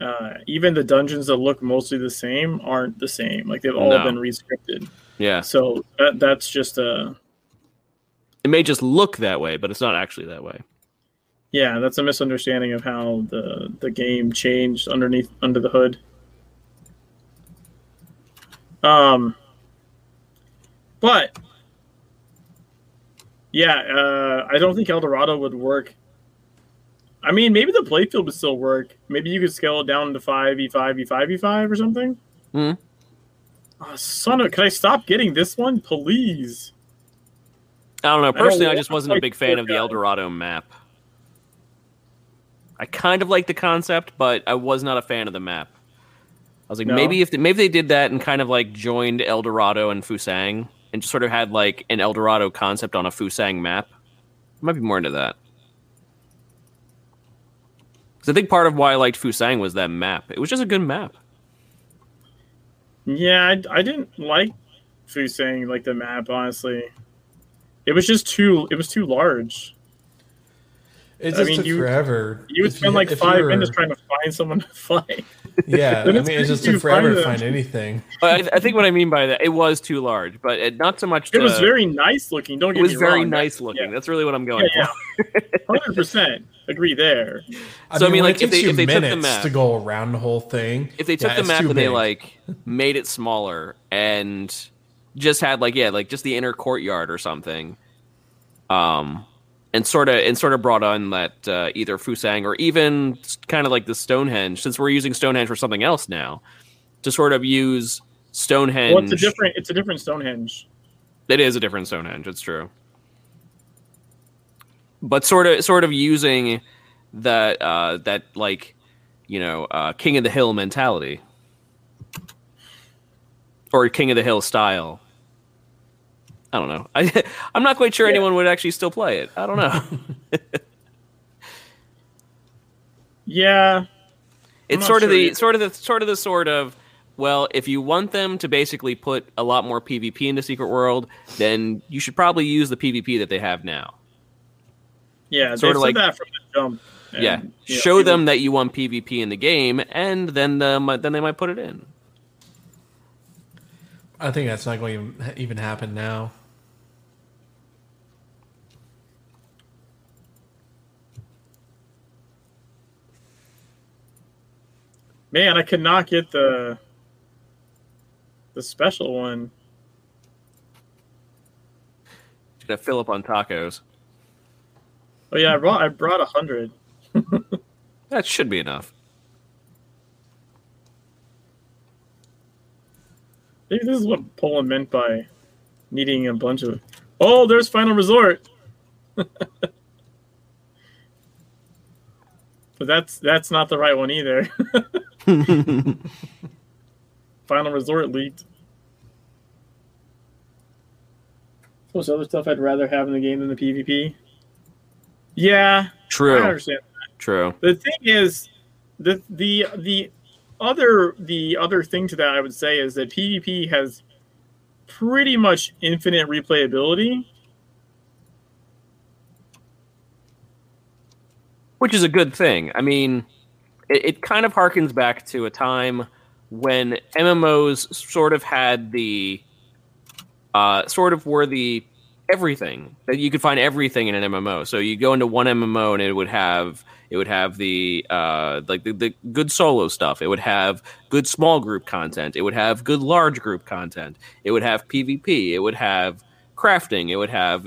Uh, even the dungeons that look mostly the same aren't the same. Like they've all No. been rescripted. Yeah. So that that's just a It may just look that way, but it's not actually that way. Yeah, that's a misunderstanding of how the the game changed underneath under the hood. Um, but yeah, uh, I don't think El Dorado would work. I mean, maybe the playfield would still work. Maybe you could scale it down to five e five e five e five or something. Hmm. Oh, son of! Can I stop getting this one, please? I don't know. Personally, I, want just wasn't a big fan of the. El Dorado map. I kind of like the concept, but I was not a fan of the map. I was like, No? maybe if maybe they did that and kind of like joined El Dorado and Fusang and just sort of had like an El Dorado concept on a Fusang map. I might be more into that. Because I think part of why I liked Fusang was that map. It was just a good map. Yeah, I, I didn't like Fusang like the map. Honestly, it was just too. It was too large. It I just mean, took you- forever. You would If spend like five were- minutes trying to find someone to fight. Yeah, I mean, it's it just took forever find to find anything. But I, I think what I mean by that, it was too large, but it, not so much. It was very nice looking. Don't get me wrong. It was me very wrong. nice looking. Yeah, That's really what I'm going yeah, for. hundred percent agree there. So, I mean, like, if they- if they took the map- to go around the whole thing, if they took yeah, the map too and they like made it smaller and just had like yeah like just the inner courtyard or something um and sort of and sort of brought on that uh, either Fusang or even kind of like the Stonehenge since we're using Stonehenge for something else now to sort of use Stonehenge Well, it's a different. It's a different Stonehenge. It is a different Stonehenge. It's true, but sort of sort of using that uh, that like you know uh, King of the Hill mentality or King of the Hill style. I don't know. I I'm not quite sure Yeah. anyone would actually still play it. I don't know. Yeah, it's not sort of the sort of the sort of the sort of well, if you want them to basically put a lot more PvP into Secret World, then you should probably use the PvP that they have now. yeah. Sort they of like- that from the jump. and, yeah, you know, show people- them that you want PvP in the game, and then uh, the, then they might put it in. I think that's not going to even happen now. Man, I could not get the the special one. Gonna fill up on tacos. Oh yeah, I brought I brought a hundred. That should be enough. Maybe this is what Poland meant by needing a bunch of. Oh, there's Final Resort. but that's that's not the right one either. Final Resort leaked. What's other stuff I'd rather have in the game than the PvP? Yeah, I True. understand. True. The thing is, the the the other the other thing to that I would say is that PvP has pretty much infinite replayability. which is a good thing. I mean, it, it kind of harkens back to a time when MMOs sort of had the, uh, sort of were the everything that you could find everything in an MMO. So you go into one MMO and it would have it would have the uh, like the, the good solo stuff. It would have good small group content. It would have good large group content. It would have PvP. It would have crafting. It would have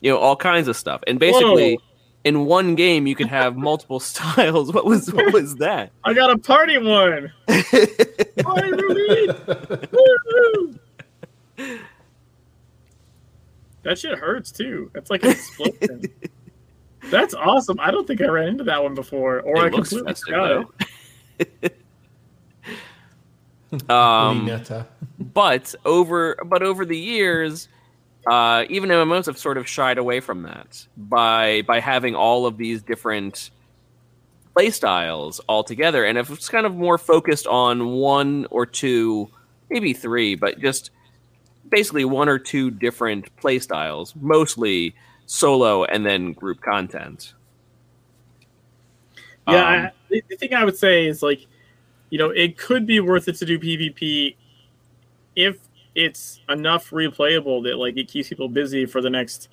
you know all kinds of stuff. And basically Whoa. In one game you could have multiple styles. What was what was that? I got a party one. Party relief. Woo-hoo. that shit hurts too. That's like an explosion. That's awesome. I don't think I ran into that one before, or I it looks completely festive forgot it. um, but over but over the years uh, even mmos have sort of shied away from that by by having all of these different play styles all together and if it's kind of more focused on one or two maybe three but just basically one or two different play styles mostly solo and then group content. Yeah, Um, I, the thing I would say is like, you know, it could be worth it to do PvP if it's enough replayable that like it keeps people busy for the next,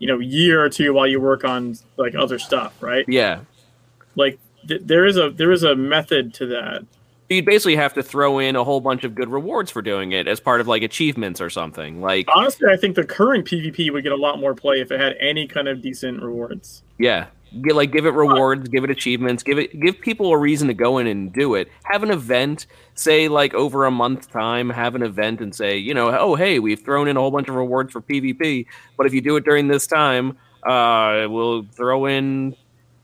you know, year or two while you work on like other stuff, right? yeah Like th- there is a there is a method to that. you'd basically have to throw in a whole bunch of good rewards for doing it as part of like achievements or something like Honestly, I think the current PvP would get a lot more play if it had any kind of decent rewards. Yeah. Get, like give it rewards, give it achievements, give it give people a reason to go in and do it. Have an event, say like over a month time, have an event and say, you know, oh hey, we've thrown in a whole bunch of rewards for PvP, but if you do it during this time, uh we'll throw in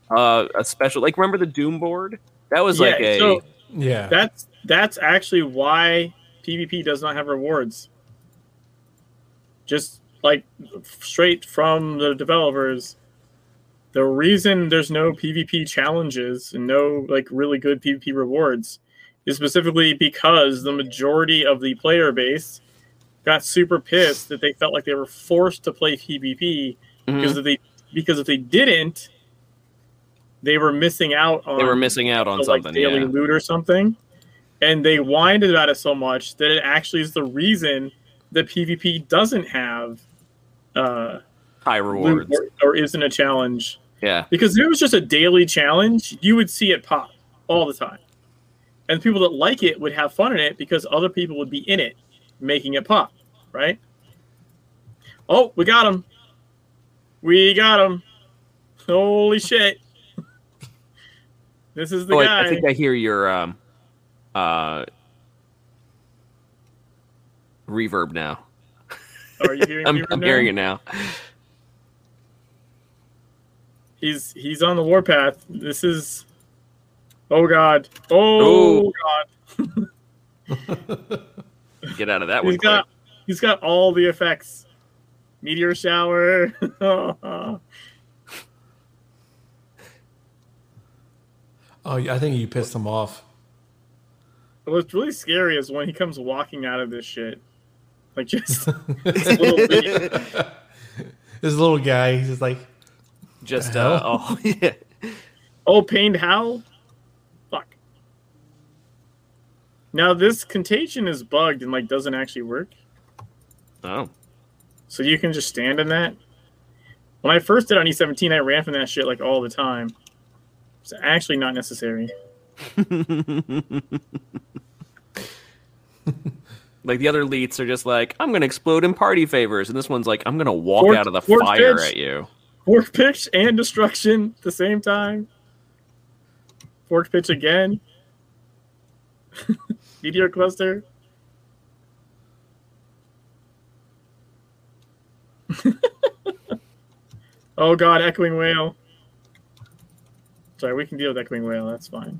uh a special like remember the Doom board? That was like a so Yeah. that's that's actually why PvP does not have rewards. Just like straight from the developers, the reason there's no PvP challenges and no like really good PvP rewards is specifically because the majority of the player base got super pissed that they felt like they were forced to play PvP Mhm. because if they because if they didn't, they were missing out on they were missing out on like something. daily yeah. loot or something. And they whined about it so much that it actually is the reason that PvP doesn't have uh, High rewards. or, or isn't a challenge. Yeah. Because if it was just a daily challenge, you would see it pop all the time. And people that like it would have fun in it because other people would be in it making it pop, right? Oh, we got him. We got him. Holy shit. This is the Oh, I, guy. I think I hear your um uh reverb now. Are you hearing I'm? I'm hearing it now. He's he's on the warpath. This is. Oh God! Oh, Oh. God! Get out of that one. He's got he's got all the effects. Meteor shower. Oh, I think you pissed him off. What's really scary is when he comes walking out of this shit. Like just this little This little guy, he's just like, Just uh, oh yeah. Oh, pained howl? Fuck. Now this contagion is bugged and like doesn't actually work. Oh. So you can just stand in that. When I first did on E17, I ran from that shit like all the time. It's actually not necessary. like the other elites are just like, I'm gonna explode in party favors, and this one's like, I'm gonna walk Fork- out of the fork fire pitch. at you. Fork pitch and destruction at the same time. Fork pitch again. Meteor cluster. oh god, echoing wail. Sorry, we can deal with echoing wail. That's fine.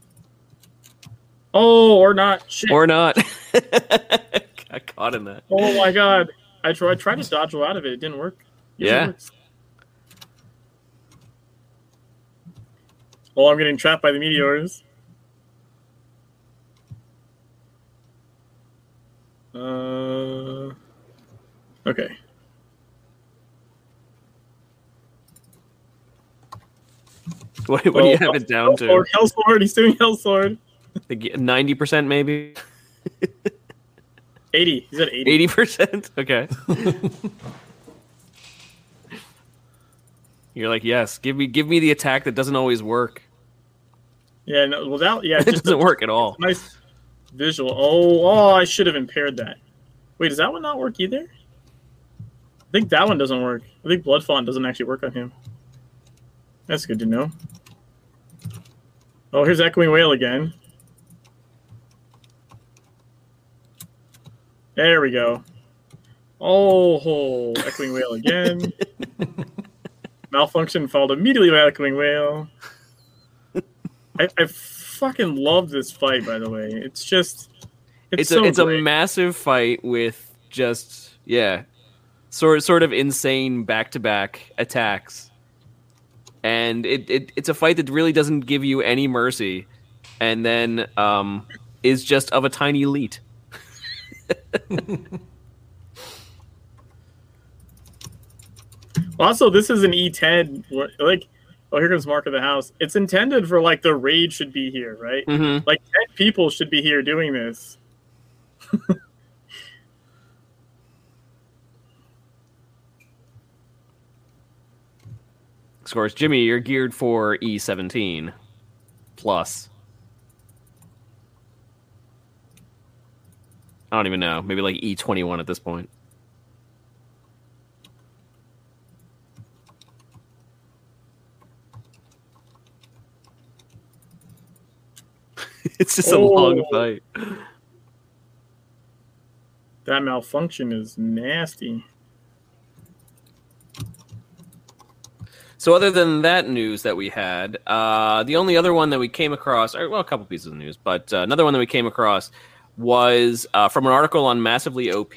Oh, or not. Shit. Or not. Got caught in that. oh my god. I tried, tried to dodge out of it. It didn't work. Usually Yeah. works. Oh, I'm getting trapped by the meteors. Uh, okay. What, what do you Oh, have it down to? Hellsword, Hellsword, he's doing Hellsword. Ninety percent, maybe 80. He's at 80. eighty percent. Okay. You're like, yes, give me give me the attack that doesn't always work. Yeah, no, well, that, yeah, It doesn't a work at all. nice visual. Oh, oh, I should have impaired that. Wait, does that one not work either? I think that one doesn't work. I think Blood Font doesn't actually work on him. That's good to know. Oh, here's Echoing Wail again. There we go. Oh, oh Echoing Wail again. Malfunction followed immediately by Echoing Wail. I, I fucking love this fight, by the way. It's just. It's, It's so a it's a massive fight with just yeah, sort sort of insane back to back attacks, and it, it it's a fight that really doesn't give you any mercy, and then um is just of a tiny elite. Also, this is an E10. Like, oh, here comes Mark of the House. It's intended for like the raid should be here, right? Mm-hmm. Like ten people should be here doing this. Of course, Jimmy, you're geared for E seventeen plus. I don't even know. Maybe like E twenty one at this point. it's just a long Oh. fight. That malfunction is nasty. So, other than that news that we had, uh, the only other one that we came across, or, well, a couple pieces of news, but uh, another one that we came across was uh, from an article on Massively OP.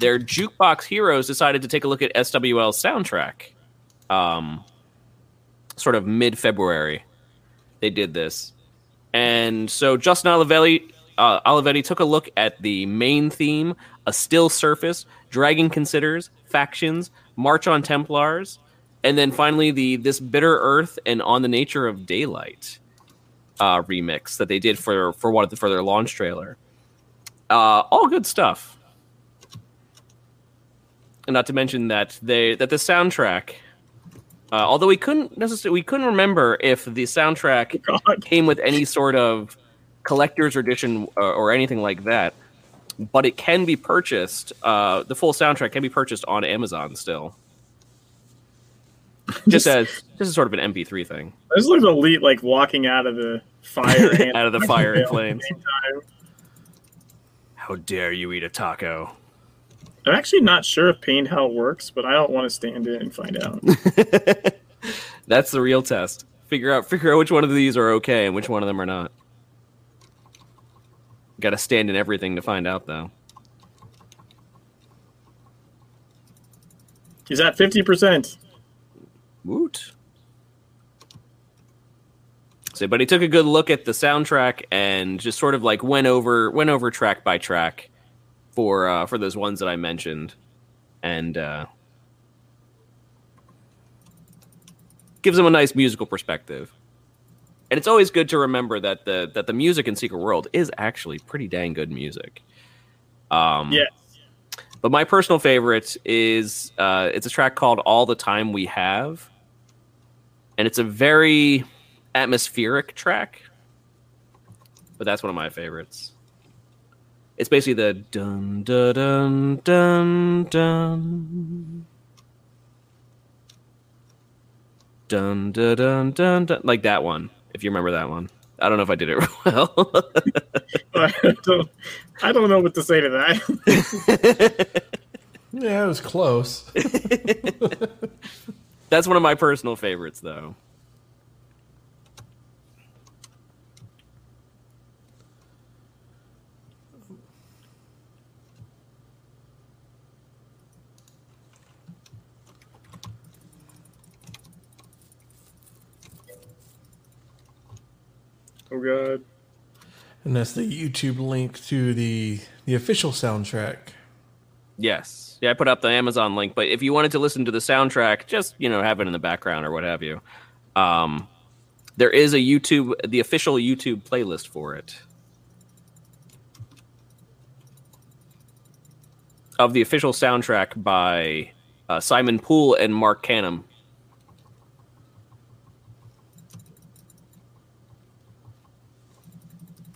Their Jukebox Heroes decided to take a look at SWL's soundtrack. Um, sort of mid February, they did this. And so Justin Olivetti, uh, Olivetti took a look at the main theme, A Still Surface, Dragon Considers, Factions, March on Templars, and then finally the This Bitter Earth and On the Nature of Daylight uh, remix that they did for for one of the, for their launch trailer. Uh, all good stuff. And not to mention that they that the soundtrack, uh, although we couldn't necessarily we couldn't remember if the soundtrack God. came with any sort of collector's edition or, or anything like that. But it can be purchased. Uh, the full soundtrack can be purchased on Amazon still, just as just as sort of an MP3 thing I just look elite like walking out of the fire and out of the fire and flames. How dare you eat a taco? I'm actually not sure if paint how it works, but I don't want to stand in and find out. That's the real test. Figure out figure out which one of these are okay and which one of them are not. Got to stand in everything to find out, though. He's at fifty percent. Woot. So, but he took a good look at the soundtrack and just sort of like went over went over track by track for uh, for those ones that I mentioned, and uh, gives them a nice musical perspective. And it's always good to remember that the that the music in Secret World is actually pretty dang good music. Um, Yeah. but my personal favorite is uh, it's a track called "All the Time We Have," and it's a very atmospheric track. But that's one of my favorites. It's basically the dun dun dun dun dun. Dun, dun, dun, dun, like that one. If you remember that one, I don't know if I did it well. I, don't, I don't know what to say to that. yeah, it was close. That's one of my personal favorites, though. Oh god. and that's the YouTube link to the the official soundtrack. Yes. Yeah, I put up the Amazon link, but if you wanted to listen to the soundtrack, just, you know, have it in the background or what have you. Um there is a YouTube the official YouTube playlist for it. Of the official soundtrack by uh, Simon Poole and Marc Canham.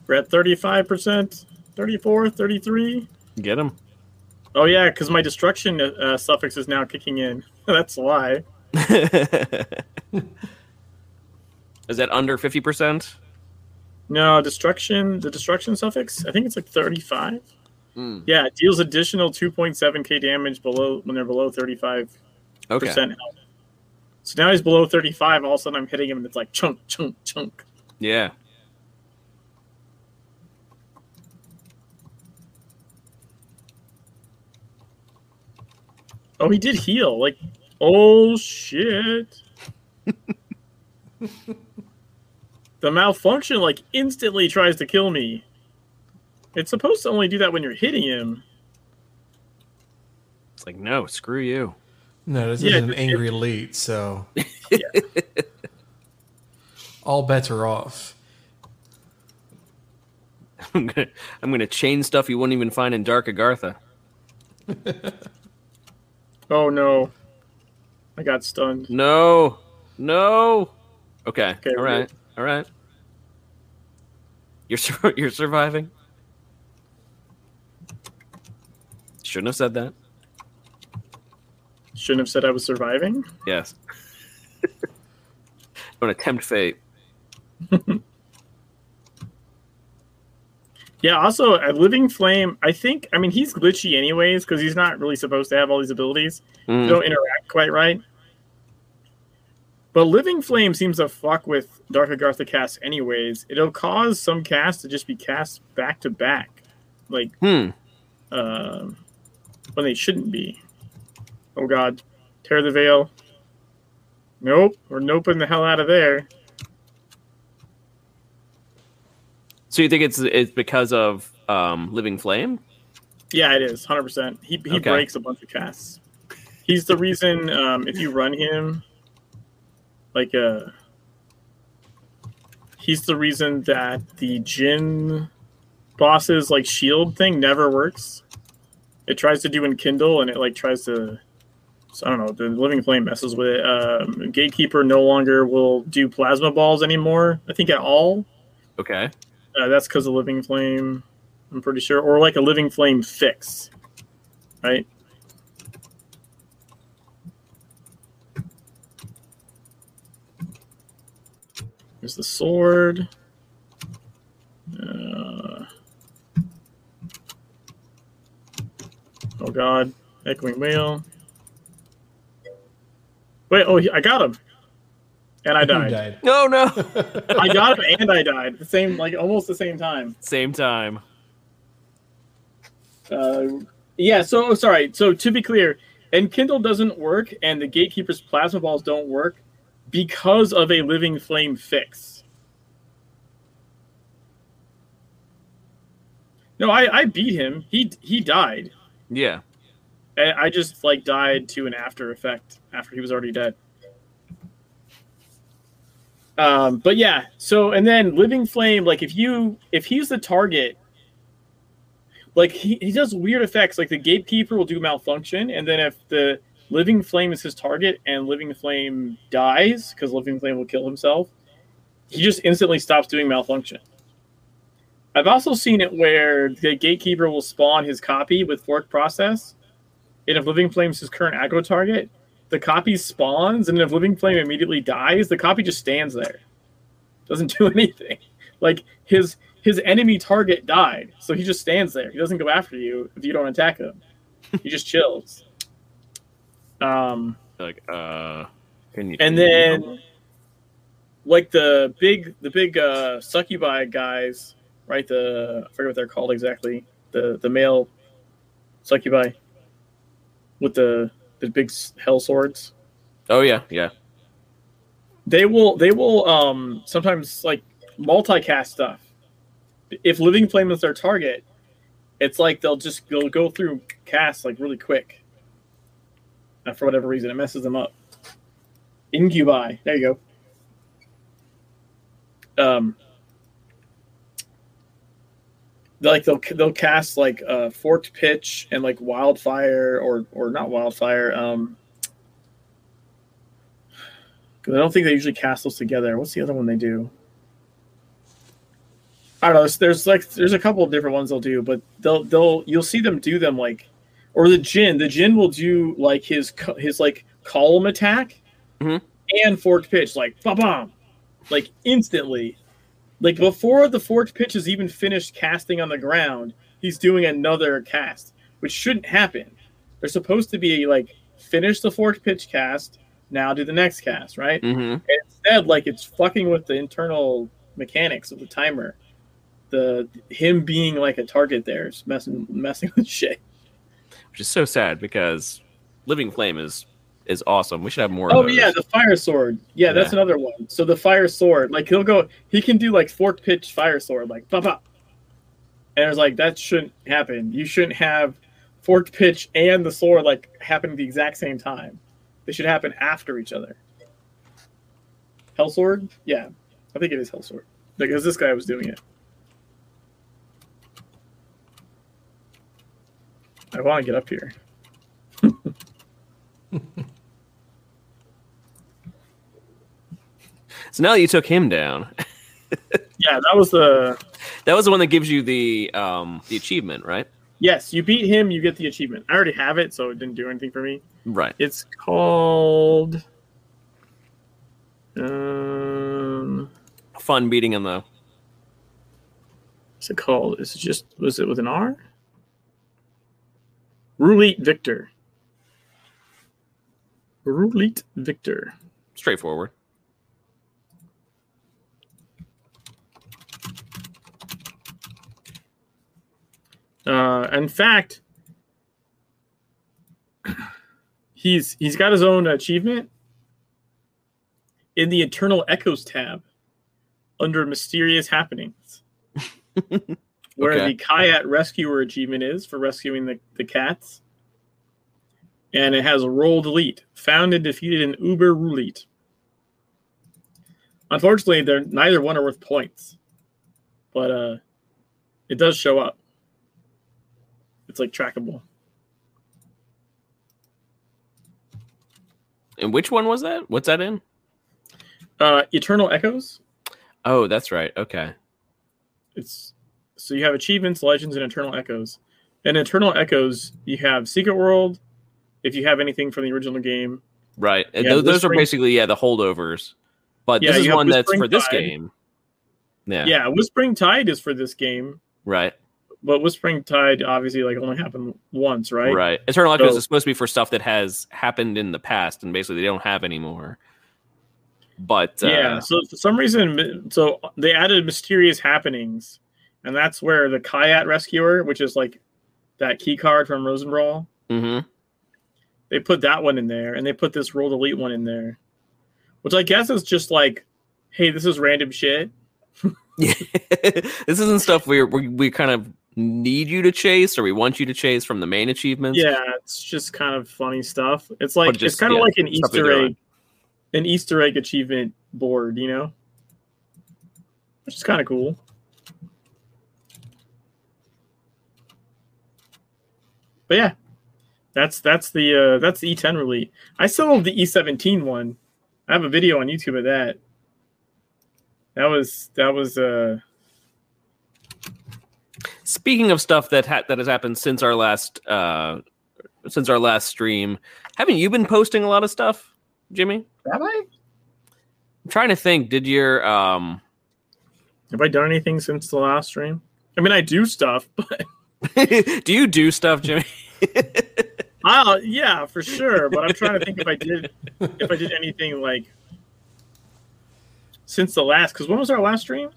We're at 35%, 34, 33. Get him. Oh yeah, because my destruction uh, suffix is now kicking in. That's a lie. Is that under 50%? No, destruction. The destruction suffix. I think it's like 35. Mm. Yeah, it deals additional 2.7k damage below when they're below 35 Okay. percent health. So now he's below 35. All of a sudden, I'm hitting him, and it's like chunk, chunk, chunk. Yeah. Oh, he did heal. Like, oh shit. the malfunction like instantly tries to kill me. It's supposed to only do that when you're hitting him. It's like, no, screw you. No, this Yeah, is an it- angry elite, so all bets are off. I'm gonna I'm gonna chain stuff you wouldn't even find in Dark Agartha. Oh no. I got stunned. No, no. Okay, Okay, all right, all right. You're sur- you're surviving. Shouldn't have said that. Shouldn't have said I was surviving. Yes. Don't attempt fate. Yeah, also a living flame. I think. I mean, he's glitchy anyways because he's not really supposed to have all these abilities. Mm. They don't interact quite right. But living flame seems to fuck with Dark Agartha casts anyways. It'll cause some casts to just be cast back to back, like Hmm. um, when they shouldn't be. Oh god, tear the veil. Nope, we're noping the hell out of there. So you think it's it's because of um, Living Flame? Yeah, it is, hundred percent. He he Okay. breaks a bunch of casts. He's the reason. Um, if you run him, like uh, he's the reason that the Jin boss's like shield thing never works. It tries to do enkindle, and it like tries to. So I don't know. The living flame messes with it. Um, Gatekeeper no longer will do plasma balls anymore. I think at all. Okay. Uh, that's because of living flame. I'm pretty sure, or like a living flame fix, right? There's the sword. Uh, oh god. Echoing Wail. Wait, oh, I got him. And I died. died? No, no. I got him and I died. at The same, like almost the same time. Same time. Uh, yeah, so, oh, sorry. So to be clear, enkindle doesn't work and the Gatekeeper's plasma balls don't work because of a living flame fix. No, I, I beat him. He he died. Yeah. I I just like died to an after effect after he was already dead. Um, but yeah, so and then living flame, like if you if he's the target, like he, he does weird effects. Like the gatekeeper will do malfunction, and then if the living flame is his target and living flame dies because living flame will kill himself, he just instantly stops doing malfunction. I've also seen it where the gatekeeper will spawn his copy with fork process, and if Living Flame's his current aggro target, the copy spawns, and if Living Flame immediately dies, the copy just stands there, doesn't do anything. Like his his enemy target died, so he just stands there. He doesn't go after you if you don't attack him. He just chills. Um, Like, uh, can you? and then like the big the big uh succubi guys right the i forget what they're called exactly the the male succubi with the the big hell swords? Oh yeah, yeah. they will they will um sometimes like multicast stuff. If living flame is their target it's like they'll just they'll go through cast like really quick. Uh, for whatever reason it messes them up. Incubi there you go. Um like they'll they'll cast like uh forked pitch and like wildfire or or not wildfire um 'cause I don't think they usually cast those together. What's the other one they do? I don't know. There's, there's like there's a couple of different ones they'll do, but they'll they'll you'll see them do them like, or the Jin. The Jin will do like his his like column attack Mhm. and forked pitch like ba bomb, like instantly, like before the forked pitch is even finished casting on the ground, he's doing another cast, which shouldn't happen. They're supposed to be like finish the forked pitch cast, now do the next cast, right? Mm-hmm. instead like it's fucking with the internal mechanics of the timer the him being like a target there is messing messing with shit Which is so sad because Living Flame is is awesome. We should have more. oh yeah the fire sword. Yeah, that's another one. So the fire sword like he'll go he can do like fork pitch fire sword like pop pop and it's like that shouldn't happen. You shouldn't have fork pitch and the sword like happen at the exact same time. They should happen after each other. Hell sword? Yeah. I think it is hell sword. Because this guy was doing it. I want to get up here So now that you took him down, yeah that was the that was the one that gives you the um the achievement, right? yes you beat him you get the achievement i already have it so it didn't do anything for me Right. It's called. Um, Fun beating him though. what's it called? Is it just was it with an R? Roulette Victor. Roulette Victor. Straightforward. Uh, in fact, he's he's got his own achievement in the Eternal Echoes tab under Mysterious Happenings, where Okay. the Kayat Rescuer achievement is for rescuing the, the cats. And it has a roll delete, found and defeated an Uber Roulette. Unfortunately, they're neither one are worth points, but uh, it does show up. It's like trackable. And which one was that? What's that in? Uh, Eternal Echoes. Oh, that's right. Okay. It's so you have achievements, legends, and Eternal Echoes. And Eternal Echoes, you have Secret World. If you have anything from the original game, Right. And those are basically yeah the holdovers. But Yeah, this is one that's for this game. Yeah. yeah, Whispering Tide is for this game. Right. But Whispering Tide obviously like only happened once, right? Right. Eternal Echoes So- is supposed to be for stuff that has happened in the past and basically they don't have anymore. But uh, yeah. So for some reason, so they added mysterious happenings, and that's where the Kayat Rescuer, which is like that key card from Rosenbrawl, mhm. they put that one in there, and they put this Roll Elite one in there, which I guess is just like, hey, this is random shit. Yeah. this isn't stuff we we we kind of need you to chase or we want you to chase from the main achievements. Yeah, it's just kind of funny stuff. It's like just, it's kind of yeah, like an Easter egg, an Easter egg achievement board, you know, which is kind of cool. But yeah, that's that's the uh, that's the E10 release. I still have the E17 one. I have a video on YouTube of that. That was that was uh Speaking of stuff that ha- that has happened since our last uh since our last stream, haven't you been posting a lot of stuff, Jimmy? have I I'm trying to think. Did your um have I done anything since the last stream? I mean, I do stuff, but do you do stuff, Jimmy? Oh yeah, for sure. But I'm trying to think if I did if I did anything like since the last because when was our last stream?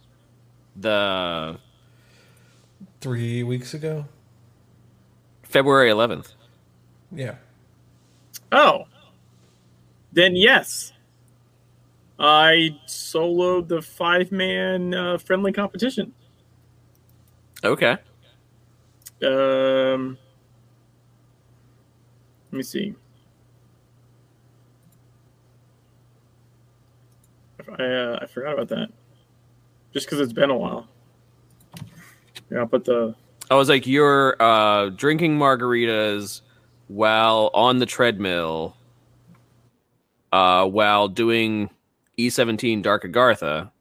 the Three weeks ago. February 11th. Yeah. Oh. Then yes. I soloed the five man uh, friendly competition. Okay. Um let me see. I uh, I forgot about that. Just because it's been a while. Yeah, I'll the I was like, you're uh, drinking margaritas while on the treadmill, uh, while doing E17 Dark Agartha.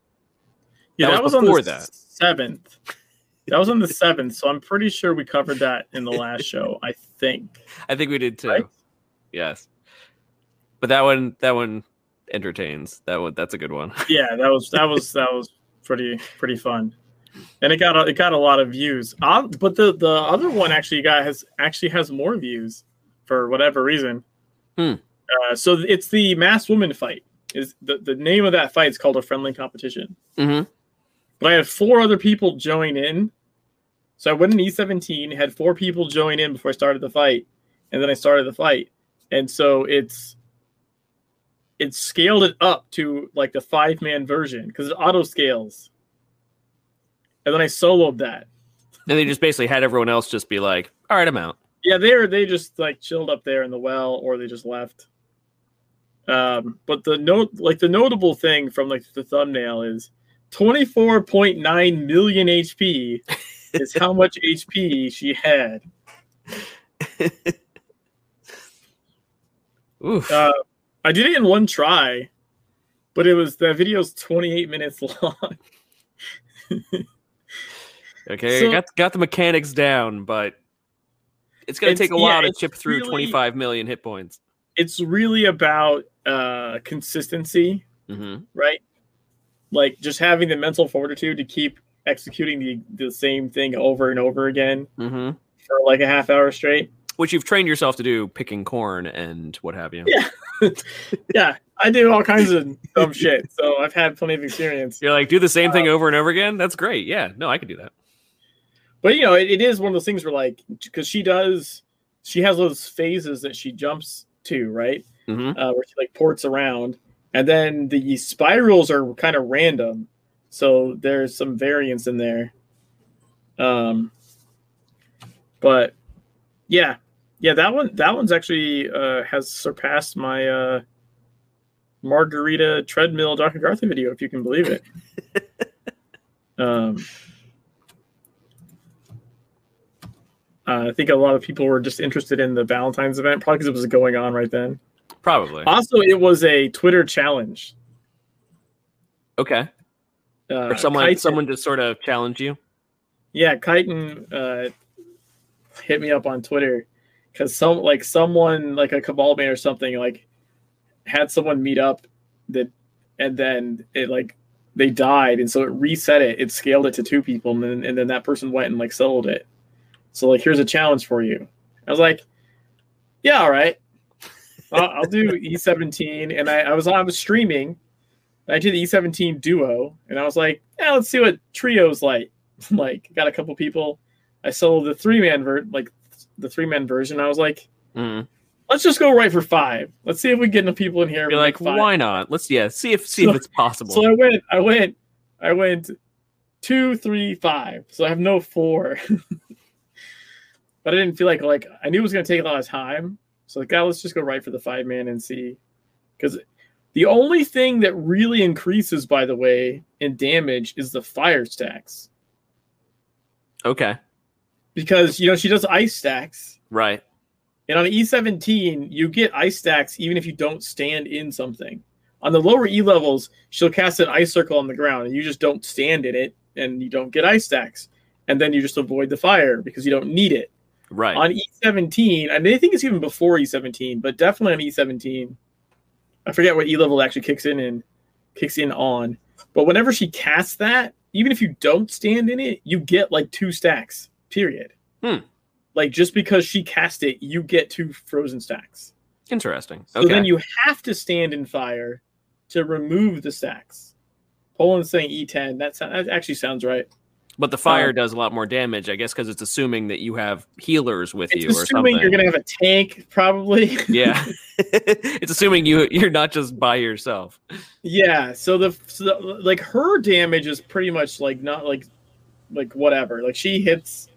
Yeah, That that, was was, on the that. seventh. That was on the seventh, so I'm pretty sure we covered that in the last show. I think. I think we did too. Right? Yes, but that one, that one entertains. That one, that's a good one. Yeah, that was that was that was pretty pretty fun, and it got a, it got a lot of views. Uh, but the the other one actually got has actually has more views for whatever reason. Hmm. Uh, so it's the mass woman fight. Is the the name of that fight is called a friendly competition. hmm But I had four other people join in. So I went in E17, had four people join in before I started the fight, and then I started the fight. And so it's it scaled it up to like the five man version because it auto scales. And then I soloed that. And they just basically had everyone else just be like, "All right, I'm out." Yeah, they were they just like chilled up there in the well, or they just left. Um, but the note like the notable thing from like the thumbnail is 24.9 million HP is how much HP she had. Oof. Uh, I did it in one try, but it was the video's 28 minutes long. Okay, so- got got the mechanics down, but it's gonna It's- take a while yeah, to chip through really- 25 million hit points. It's really about uh, consistency, hmm right? Like just having the mental fortitude to keep executing the, the same thing over and over again hmm for like a half hour straight. Which you've trained yourself to do, picking corn and what have you. Yeah. yeah, I do all kinds of dumb shit, so I've had plenty of experience. You're like, do the same Uh, thing over and over again. That's great. Yeah, no, I could do that. But you know, it, it is one of those things where like because she does, she has those phases that she jumps to, right? hmm uh, where she like ports around, and then the spirals are kind of random, so there's some variance in there. Um, but yeah, yeah, that one that one's actually uh, has surpassed my uh, margarita treadmill Dark Agartha video, if you can believe it. um, uh, I think a lot of people were just interested in the Valentine's event, probably because it was going on right then. Probably. Also, it was a Twitter challenge. Okay. Uh, Or someone, Kyten- someone just sort of challenged you. yeah, Kyten uh, hit me up on Twitter because some like someone like a cabal man or something like had someone meet up that, and then it like they died, and so it reset it. It scaled it to two people, and then and then that person went and like sold it. So like, here's a challenge for you. I was like, yeah, all right. I'll, I'll do E17, and I, I was I was streaming. I did the E17 duo, and I was like, yeah, let's see what trios like. like, got a couple people. I sold the three man ver like the three man version. I was like, Mm. let's just go right for five. Let's see if we get enough people in here. You're with, like, why not? Let's yeah, see if see So- if it's possible. So I went, I went, I went two, three, five. So I have no four. but I didn't feel like like I knew it was gonna take a lot of time. So like, ah, let's just go right for the five man and see. Because the only thing that really increases, by the way, in damage is the fire stacks. okay, Because you know she does ice stacks. right. And on E17, you get ice stacks even if you don't stand in something. On the lower E levels, she'll cast an ice circle on the ground and you just don't stand in it and you don't get ice stacks. And then you just avoid the fire because you don't need it. Right. On E17, and I think it's even before E17, but definitely on E17, I forget what E level actually kicks in and kicks in on. But whenever she casts that, even if you don't stand in it, you get like two stacks, period. Hmm. Like just because she cast it, you get two frozen stacks. Interesting. So Okay. then you have to stand in fire to remove the stacks. Poland's saying E10. That, sou- that actually sounds right. But the fire uh, does a lot more damage, I guess, because it's assuming that you have healers with you or assuming something. you're going to have a tank, probably. yeah. it's assuming you you're not just by yourself. Yeah, so the, so the like her damage is pretty much like not like like whatever. Like she hits,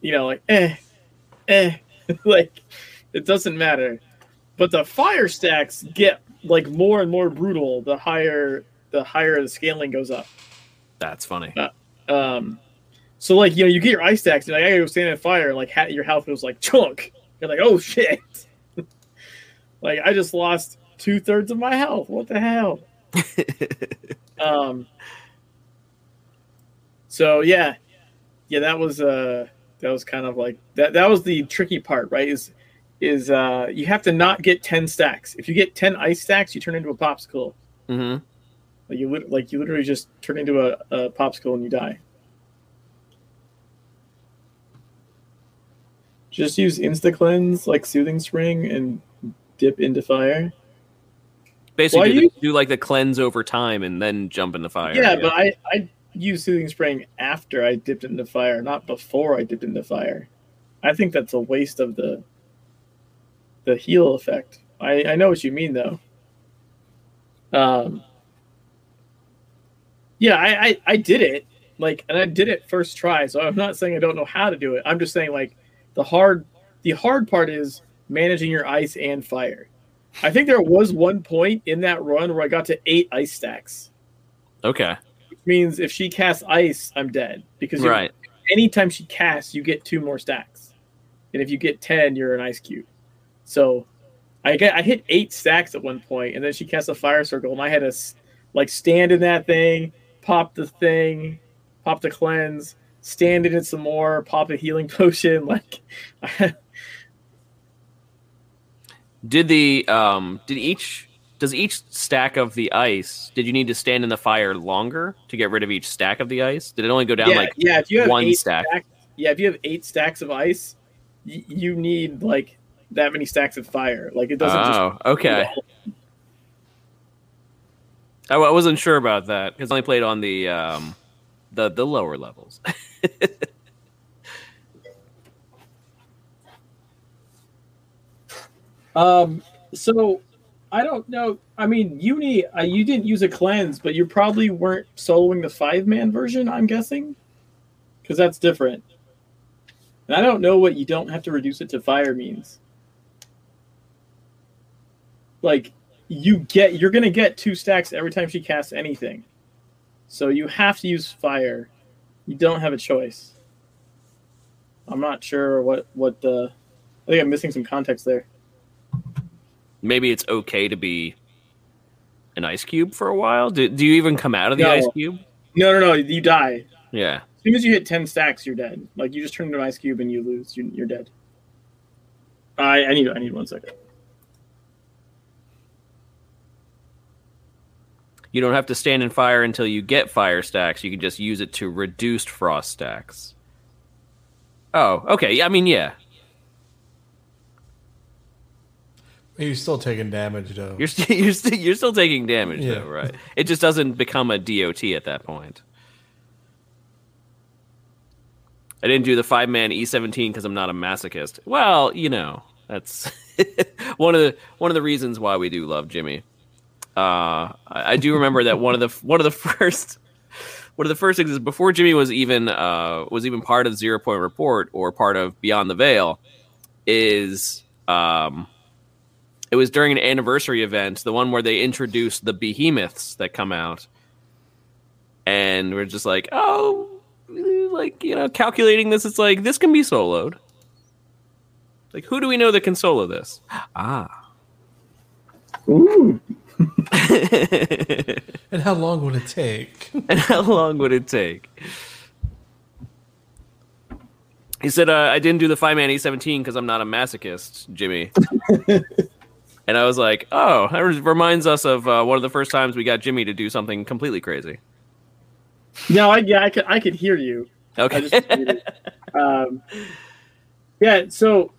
you know, like eh, eh, like it doesn't matter. But the fire stacks get like more and more brutal the higher the higher the scaling goes up. That's funny. Um, so like you know you get your ice stacks, and like I gotta go stand in fire, and like ha- your health goes like chunk. You're like oh shit, like I just lost two thirds of my health. What the hell? Um. So yeah, yeah, that was uh that was kind of like that. That was the tricky part, right? Is is uh you have to not get ten stacks. If you get ten ice stacks, you turn into a popsicle. hmm Like you like you literally just turn into a, a popsicle and you die. Just use insta cleanse like soothing spring and dip into fire. Basically, do, you- the- do like the cleanse over time and then jump in the fire. Yeah, but I I used soothing spring after I dipped into fire, not before I dipped into fire. I think that's a waste of the the heal effect. I I know what you mean though. Um. Yeah, I, I I did it like, and I did it first try. So I'm not saying I don't know how to do it. I'm just saying like the hard the hard part is managing your ice and fire. I think there was one point in that run where I got to eight ice stacks okay, which means if she casts ice, I'm dead because you- right. anytime she casts, you get two more stacks, and if you get ten, you're an ice cube. So I get I hit eight stacks at one point, and then she cast a fire circle, and I had to like stand in that thing, pop the thing, pop the cleanse, stand in it some more, pop a healing potion, like. Did the um did each does each stack of the ice did you need to stand in the fire longer to get rid of each stack of the ice? Did it only go down yeah, like yeah. If you have one stack? stacks, yeah, if you have eight stacks of ice, y- you need like that many stacks of fire. Like it doesn't just Oh, okay. I, I wasn't sure about that because I only played on the um the the lower levels. Um, so I don't know. I mean, Uni, uh, you didn't use a cleanse, but you probably weren't soloing the five man version. I'm guessing, because that's different. And I don't know what you don't have to reduce it to fire means. Like you get, you're gonna get two stacks every time she casts anything, so you have to use fire. You don't have a choice. I'm not sure what what the. I think I'm missing some context there. Maybe it's okay to be an ice cube for a while. Do, do you even come out of the No. ice cube? No, no, no. You die. Yeah. As soon as you hit 10 stacks, you're dead. Like, you just turn into an ice cube and you lose. You, you're dead. I, I need I need one second. You don't have to stand in fire until you get fire stacks. You can just use it to reduce frost stacks. Oh, okay. I mean, yeah. You're still taking damage though. You're still you're still you're still taking damage Yeah. though, right? It just doesn't become a DOT at that point. I didn't do the five man E17 because I'm not a masochist. Well, you know, that's one of the one of the reasons why we do love Jimmy. Uh, I, I do remember that one of the one of the first one of the first things is before Jimmy was even uh, was even part of Zero Point Report or part of Beyond the Veil is um, it was during an anniversary event, the one where they introduced the behemoths that come out, and we're just like, oh, like you know, calculating this, it's like this can be soloed. Like, who do we know that can solo this? Ah. Ooh. And how long would it take? and how long would it take? He said, uh, I didn't do the five man E17 because I'm not a masochist, Jimmy. and I was like, oh, that reminds us of uh, one of the first times we got Jimmy to do something completely crazy. No, I yeah, I could I could hear you. I Okay. just um, yeah, so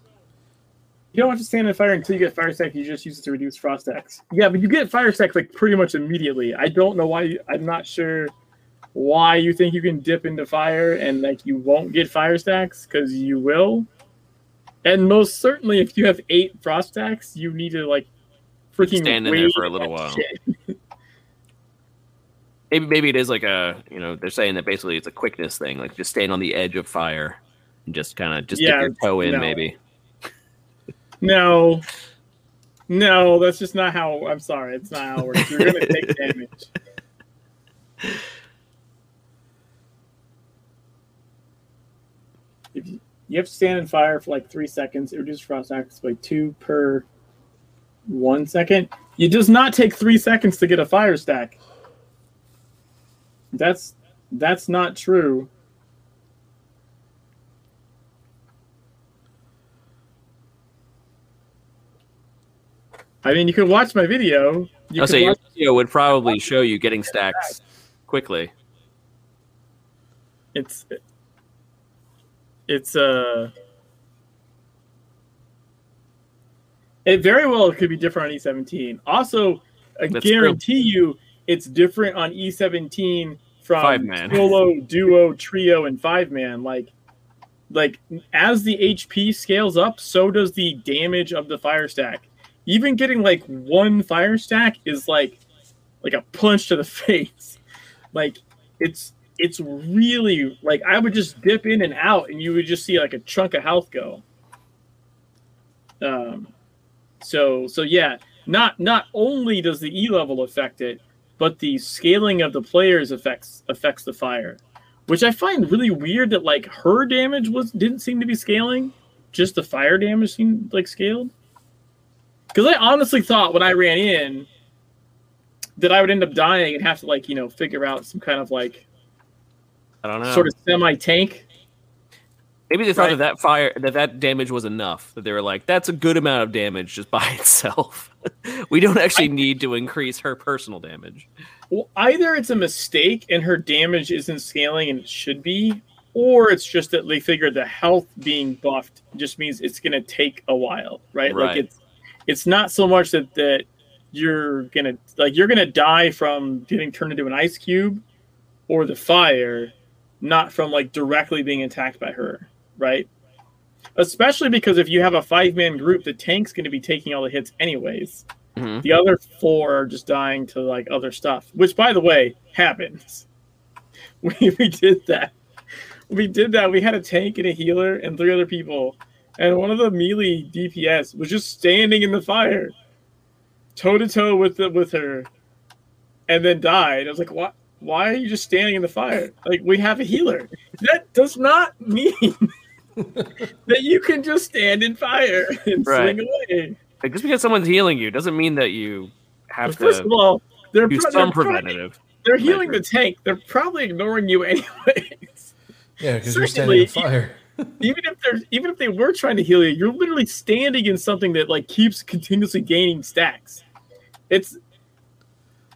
you don't have to stand in fire until you get fire stack. You just use it to reduce frost stacks. Yeah, but you get fire stack like pretty much immediately. I don't know why. You, I'm not sure why you think you can dip into fire and like you won't get fire stacks because you will. And most certainly, if you have eight frost stacks, you need to like freaking Stand in there for a little while. maybe maybe it is like a you know they're saying that basically it's a quickness thing, like just stand on the edge of fire and just kind of just Yeah, dip your toe in, no. maybe. No. No, that's just not how. I'm sorry, it's not how it works. You're gonna take damage. If you, you have to stand in fire for like three seconds, it reduces frost stacks by two per one second. It does not take three seconds to get a fire stack. That's that's not true. I mean, you could watch my video. You I'll say your video would probably show you getting stacks quickly. it's it's uh it very well could be different on E17. Also, I That's true. guarantee you it's different on E17 from Five-man. solo, duo, trio, and five man. Like like as the HP scales up, so does the damage of the fire stack. Even getting like one fire stack is like like a punch to the face. Like it's it's really like I would just dip in and out, and you would just see like a chunk of health go. Um, so so yeah, not not only does the E level affect it, but the scaling of the players affects affects the fire, which I find really weird. That like her damage was didn't seem to be scaling, just the fire damage seemed like scaled. Because I honestly thought when I ran in that I would end up dying and have to like you know figure out some kind of like I don't know. sort of semi tank. Maybe they thought Right. that that fire that that damage was enough. That they were like, that's a good amount of damage just by itself. we don't actually need to increase her personal damage. Well, either it's a mistake and her damage isn't scaling and it should be, or it's just that they figured the health being buffed just means it's going to take a while, right? Right. Like it's it's not so much that that you're gonna like you're gonna die from getting turned into an ice cube or the fire, not from like directly being attacked by her, right? Especially because if you have a five man group, the tank's going to be taking all the hits anyways. Mhm. The other four are just dying to like other stuff, which by the way happens. We we did that. We did that. We had a tank and a healer and three other people, and one of the melee DPS was just standing in the fire, toe to toe with the, with her, and then died. I was like, what? Why are you just standing in the fire? Like we have a healer. That does not mean that you can just stand in fire and Right. swing away. Like, just because someone's healing you doesn't mean that you have First to of all, they're, do pro- some they're pro- preventative. They're healing the tank. They're probably ignoring you anyways. Yeah, because you're standing in Certainly, fire. Even if they're even if they were trying to heal you, you're literally standing in something that like keeps continuously gaining stacks. It's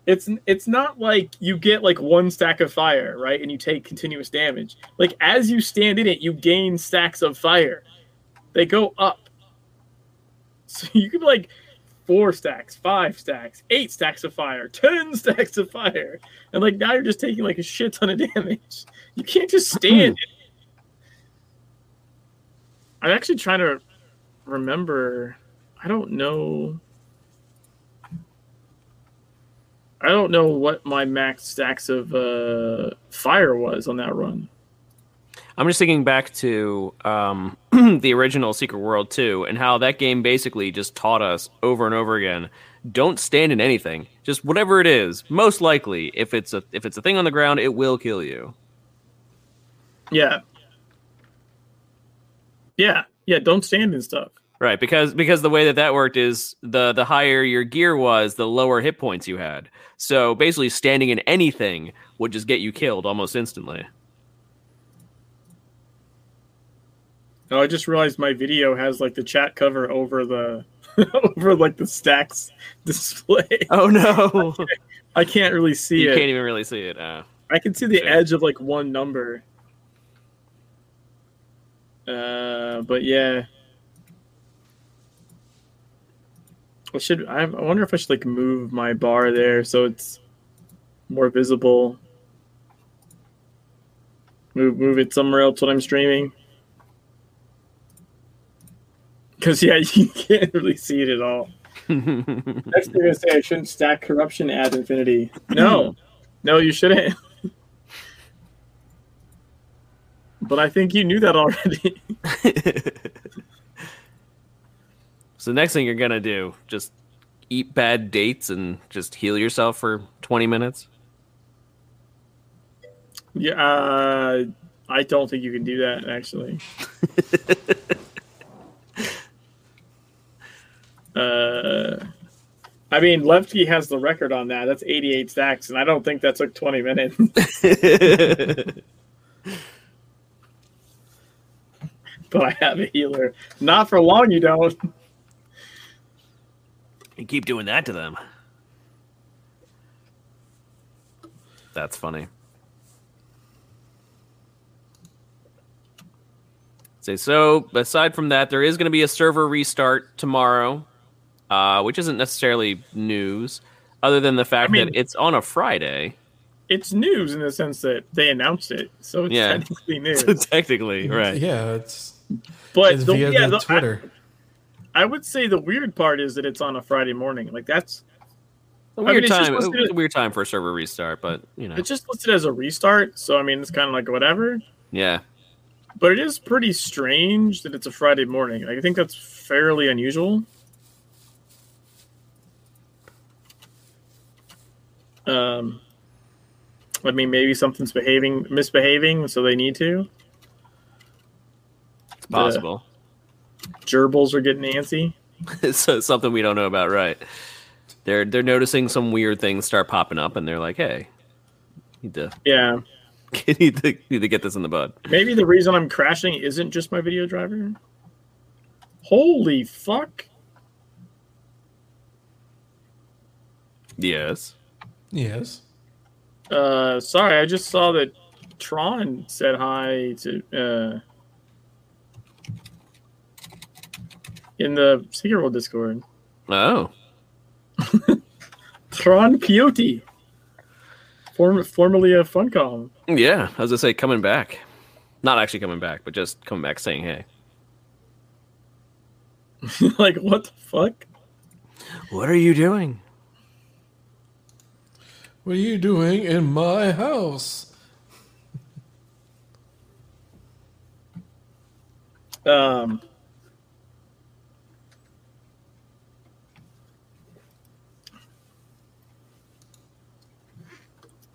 it's it's not like you get like one stack of fire, right? And you take continuous damage. Like as you stand in it, you gain stacks of fire. They go up. So you could like four stacks, five stacks, eight stacks of fire, ten stacks of fire. And like now you're just taking like a shit ton of damage. You can't just stand it. I'm actually trying to remember. I don't know. I don't know what my max stacks of uh, fire was on that run. I'm just thinking back to um, the original Secret World 2 and how that game basically just taught us over and over again don't stand in anything. Just whatever it is. Most likely, if it's a if it's a thing on the ground, it will kill you. Yeah. Yeah. Yeah, don't stand in stuff. Right, because because the way that that worked is the the higher your gear was, the lower hit points you had. So basically, standing in anything would just get you killed almost instantly. Oh, I just realized my video has like the chat cover over the over like the stacks display. Oh no, I can't really see you it. can't even really see it. Uh, I can see the Same. edge of like one number. Uh, but yeah. I should. I I wonder if I should like move my bar there so it's more visible. Move move it somewhere else when I'm streaming. Because yeah, you can't really see it at all. Next, they're gonna say I shouldn't stack corruption ad infinity. No, no, you shouldn't. but I think you knew that already. so the next thing you're gonna do, just eat bad dates and just heal yourself for 20 minutes. yeah, uh, I don't think you can do that actually. uh, I mean, Lefty has the record on that. That's 88 stacks, and I don't think that took 20 minutes. but I have a healer. Not for long, you don't. You keep doing that to them. That's funny. Say so. Aside from that, there is going to be a server restart tomorrow, uh, which isn't necessarily news, other than the fact mean- that it's on a Friday. It's news in the sense that they announced it, so it's Yeah. technically news. So technically, right? Yeah, it's But it's the, via yeah, the the- Twitter. I, I would say the weird part is that it's on a Friday morning. Like that's A I weird mean, it's just time. listed- It's a weird time for a server restart, but you know, it's just listed as a restart. So I mean, it's kind of like whatever. yeah. But it is pretty strange that it's a Friday morning. Like, I think that's fairly unusual. Um, I mean, maybe something's behaving, misbehaving, so they need to. It's possible. Gerbils are getting antsy. it's uh, something we don't know about, right? They're they're noticing some weird things start popping up, and they're like, "Hey, need to Yeah, need to need to get this in the bud." maybe the reason I'm crashing isn't just my video driver. Holy fuck! Yes. Yes. Uh, sorry, I just saw that Tron said hi to uh in the Secret World Discord. Oh, Tron Peyote, form, formerly of Funcom. yeah. as I was gonna say coming back, not actually coming back, but just coming back saying, "Hey, like what the fuck? what are you doing?" What are you doing in my house? Um.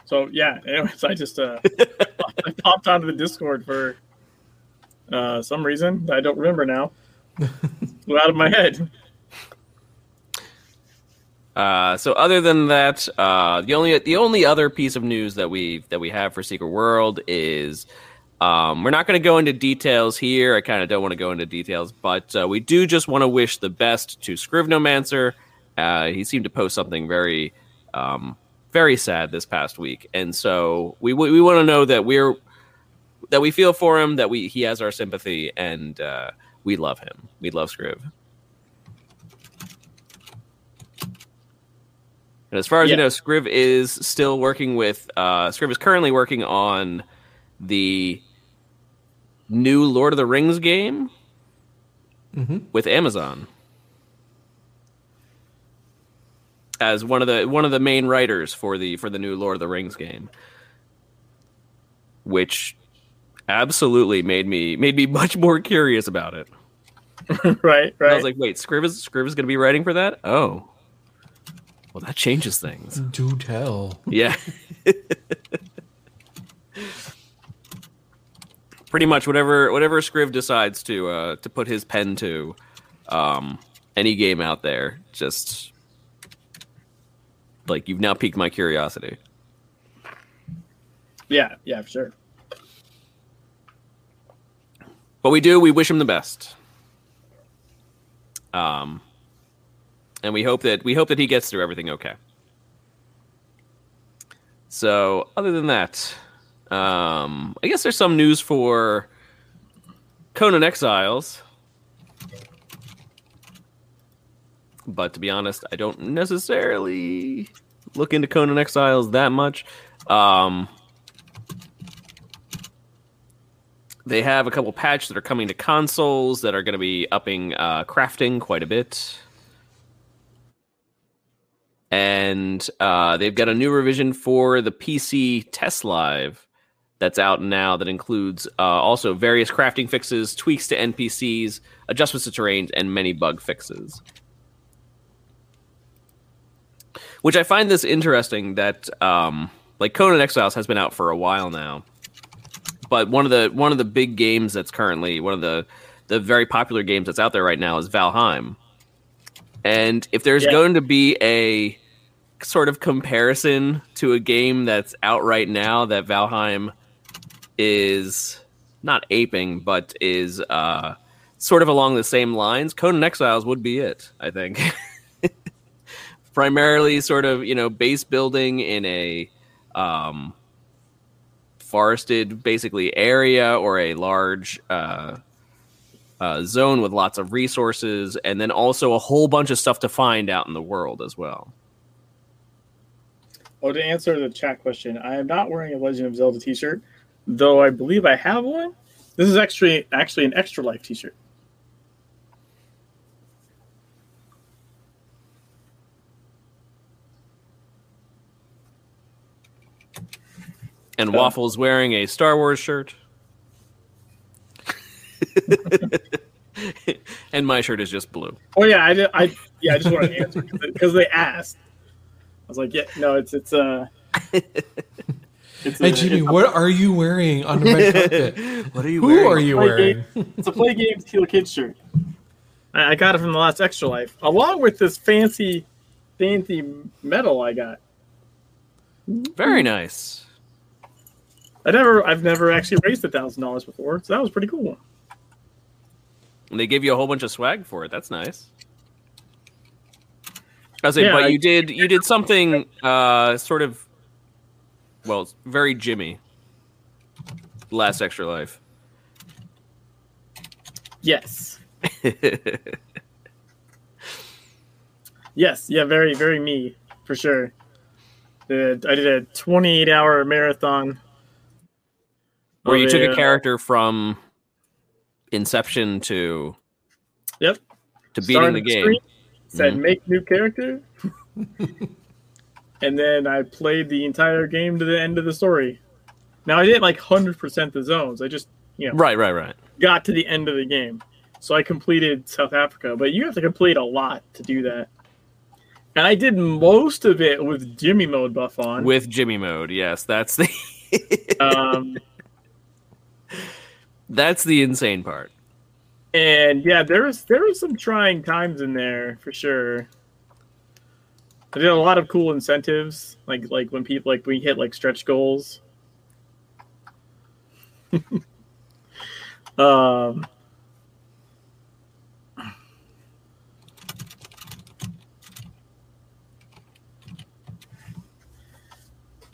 So yeah. Anyways, I just uh, I popped onto the Discord for uh, some reason I don't remember now. Flew out of my head. Uh, so other than that, uh, the only the only other piece of news that we that we have for Secret World is um, we're not going to go into details here. I kind of don't want to go into details, but uh, we do just want to wish the best to Scrivnomancer. Uh, he seemed to post something very um, very sad this past week, and so we we want to know that we're that we feel for him, that we he has our sympathy, and uh, we love him. We love Scriv. And as far as you know, Scriv is still working with. Uh, Scriv is currently working on the new Lord of the Rings game with Amazon as one of the one of the main writers for the for the new Lord of the Rings game, which absolutely made me made me much more curious about it. right, And I was like, wait, Scriv is Scriv is going to be writing for that? Oh, well, that changes things. Do tell. Yeah. Pretty much whatever whatever Scriv decides to uh, to put his pen to, um, any game out there, just like you've now piqued my curiosity. yeah, yeah, for sure. But we do we wish him the best. Um, and we hope that we hope that he gets through everything okay. So, other than that, um, I guess there's some news for Conan Exiles. But to be honest, I don't necessarily look into Conan Exiles that much. Um, they have a couple patches that are coming to consoles that are going to be upping uh, crafting quite a bit. And uh, they've got a new revision for the PC Test Live that's out now that includes uh, also various crafting fixes, tweaks to NPCs, adjustments to terrains, and many bug fixes. Which I find this interesting that um, like Conan Exiles has been out for a while now but one of the one of the big games that's currently one of the the very popular games that's out there right now is Valheim. And if there's Yeah. going to be a sort of comparison to a game that's out right now that Valheim is not aping but is uh sort of along the same lines, Conan Exiles would be it, I think. Primarily sort of, you know, base building in a um forested basically area or a large uh, uh, zone with lots of resources and then also a whole bunch of stuff to find out in the world as well Oh, to answer the chat question, I am not wearing a Legend of Zelda T-shirt, though I believe I have one. This is actually actually an Extra Life T-shirt. And Oh. waffles wearing a star wars shirt and my shirt is just blue Oh yeah, I, did, I yeah, I just wanted to answer because they asked. I was like, yeah, no, it's it's uh, it's Hey a, Jimmy, it's, what are you wearing on the red carpet? what are you Who are you Play wearing? it's a Play Games Heal Kids shirt. I, I got it from the last Extra Life, along with this fancy, fancy medal I got. very nice I never, I've never actually raised a thousand dollars before, so that was pretty cool. and they give you a whole bunch of swag for it that's nice I was saying, Yeah, but I- you did you did something uh, sort of well very Jimmy last extra life Yes, yes, yeah, very, very me for sure. I did a twenty-eight hour marathon. Where you of took a character from Inception to Yep. to beating started the game. screen, said Mhm. make new character, and then I played the entire game to the end of the story. Now I didn't like hundred percent the zones. I just you know Right, right, right. got to the end of the game, so I completed South Africa. But you have to complete a lot to do that. And I did most of it with Jimmy mode buff on. With Jimmy mode, yes, that's the um, that's the insane part. and yeah, there was there was some trying times in there for sure. I did a lot of cool incentives, like like when people like we hit like stretch goals. um,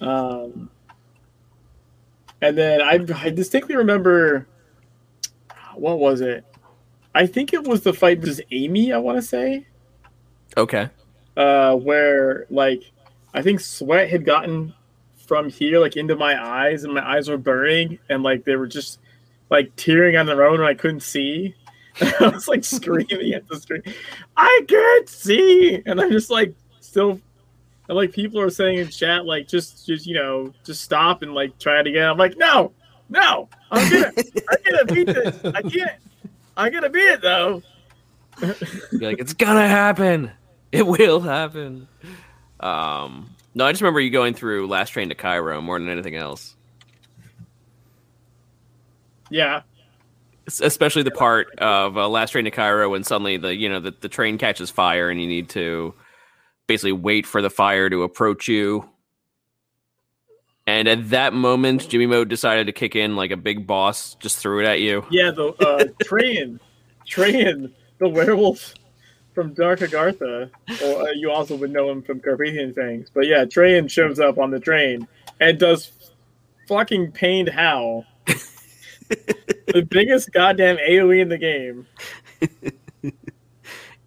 Um, and then I, I distinctly remember what was it? I think it was the fight versus Amy. I want to say, Okay. uh, where like I think sweat had gotten from here like into my eyes, and my eyes were burning, and like they were just like tearing on their own, and I couldn't see. I was like screaming at the screen, I can't see, and I'm just like still. And like people are saying in chat, like just just you know just stop and like try it again. I'm like, no, no, I'm gonna I'm gonna beat this. I can't. I'm gonna beat it though. You're like, it's gonna happen. It will happen. Um, no, I just remember you going through Last Train to Cairo more than anything else. Yeah, Especially the part of uh, Last Train to Cairo when suddenly the you know the, the train catches fire and you need to basically wait for the fire to approach you. And at that moment, Jimmy Mode decided to kick in like a big boss, just threw it at you. yeah. The uh, train, train, the werewolf from Dark Agartha. Or uh, you also would know him from Carpathian Fangs. But yeah, Train shows up on the train and does fucking pained howl. the biggest goddamn AOE in the game.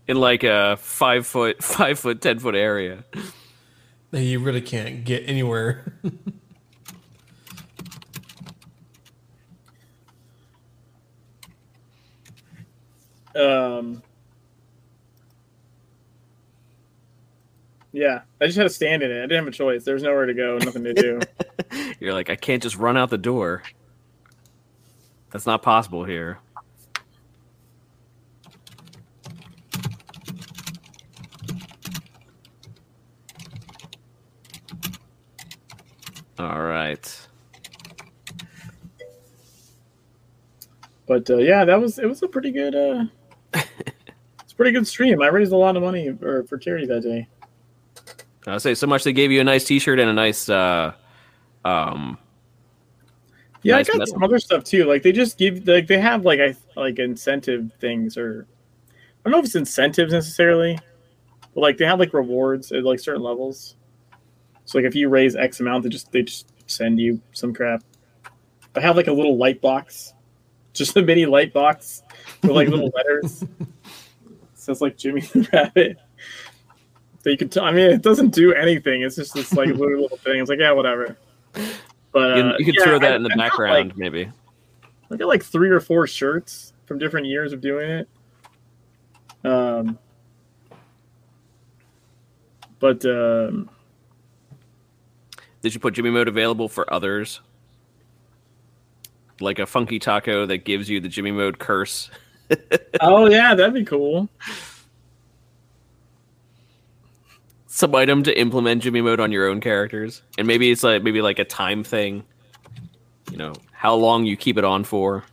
in like a five foot, five foot, ten foot area. that you really can't get anywhere. Um, yeah, I just had to stand in it. I didn't have a choice. There was nowhere to go, nothing to do. You're like, I can't just run out the door. That's not possible here. All right. but uh, yeah, that was it. Was a pretty good. Uh, it's pretty good stream. I raised a lot of money for, for charity that day. I'll say so much they gave you a nice T-shirt and a nice, uh, um, Yeah, Nice I got metal. some other stuff too. Like they just give like they have like I like incentive things or I don't know if it's incentives necessarily, but like they have like rewards at like certain levels. So like if you raise X amount, they just they just send you some crap. I have like a little light box, just a mini light box with like little letters. Says like Jimmy the Rabbit. That you can. T- I mean, it doesn't do anything. It's just this like little little thing. It's like yeah, whatever. But you, uh, you could yeah, throw that I- in the I background, like, maybe. I got like three or four shirts from different years of doing it. Um, but um, Did you put Jimmy Mode available for others? Like a funky taco that gives you the Jimmy Mode curse. oh yeah, that'd be cool. Some item to implement Jimmy Mode on your own characters. And maybe it's like maybe like a time thing. You know, how long you keep it on for.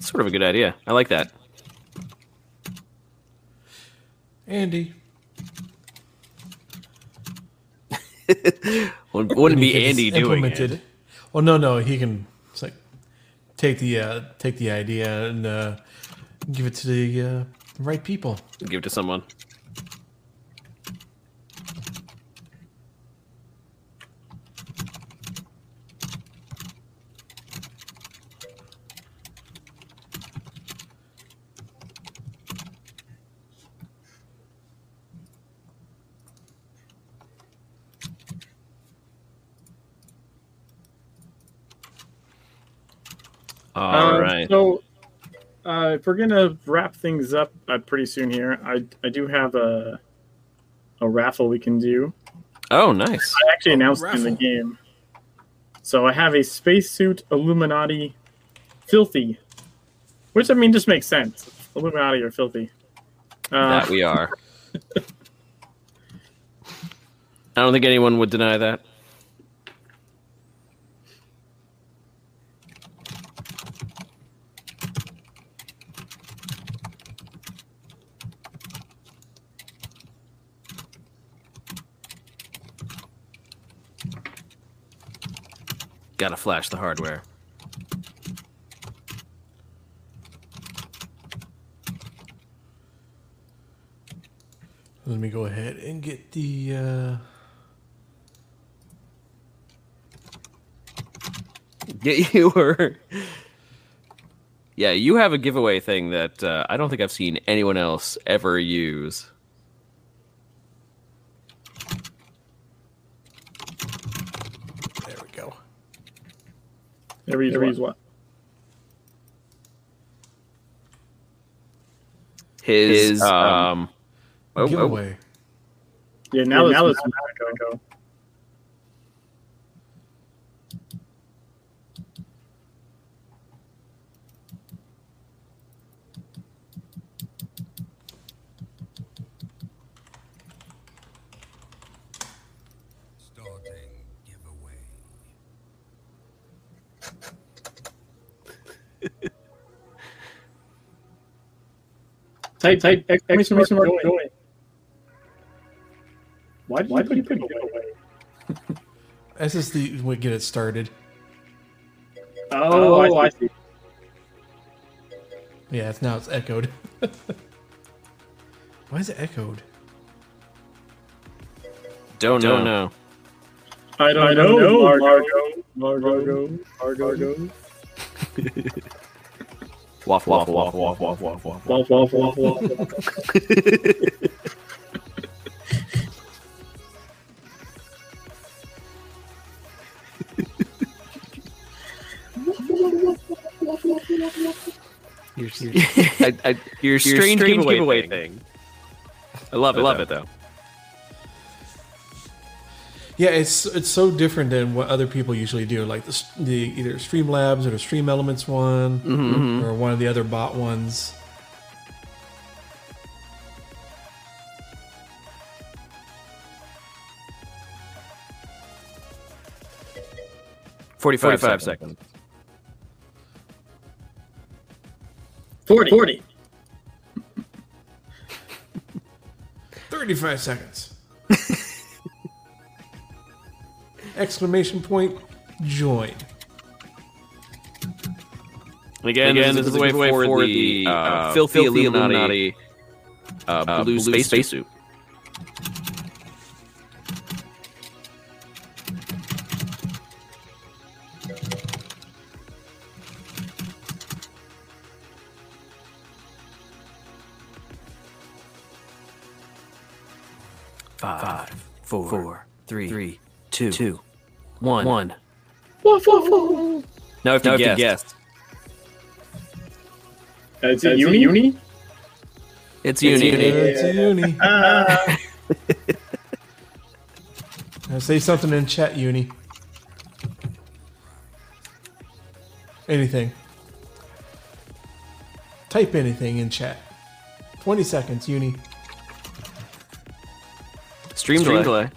Sort of a good idea. I like that. Andy. Wouldn't, wouldn't be He can Andy just doing implement it. Oh, it. Well, no, no, he can. Take the uh, take the idea and uh, give it to the uh, right people. Give it to someone. All Um, right. So uh, if we're gonna wrap things up uh, pretty soon here, I I do have a a raffle we can do. Oh, nice. I actually announced in the game. So I have a spacesuit Illuminati filthy, which I mean just makes sense. Illuminati are filthy. Uh, That we are. I don't think anyone would deny that. Gotta flash the hardware. Let me go ahead and get the. Uh... Get you were. Yeah, you have a giveaway thing that uh, I don't think I've seen anyone else ever use. There we go. Never use, never use what? His, His um, oh, oh. giveaway. Yeah, now, yeah, now it's Monaco. Type type exclamation mark going. Why did Why you put it away? This is the way get it started. Oh, oh I, see. Yeah, it's now it's echoed. Why is it echoed? Don't, don't know. I don't, I don't know, Margo. Margo. Margo. Margo. Waff, waff, waff, waff, waff, waff, waff, waff, waff, waff, waff. Your, your, I, I, your strange, strange giveaway, giveaway thing. thing. I love it. I love though. it though. Yeah, it's it's so different than what other people usually do, like the, the either Streamlabs or the Stream Elements one, mm-hmm. or one of the other bot ones. Forty-five, 45 seconds. seconds. 40. 40. 35 seconds. exclamation point, join. Again, Again this, is the way for, for the, uh, uh, filthy, filthy Illuminati, Illuminati uh, uh, blue, blue space, spacesuit. Five, four, four three, three, two, two one. One. Woof, woof, woof. Now if you guess. guess. Uh, it's a uni? uni? It's uni. It's uni. It's uni. Ah. say something in chat, uni. Anything. Type anything in chat. 20 seconds, uni. Stream, Stream delay. delay.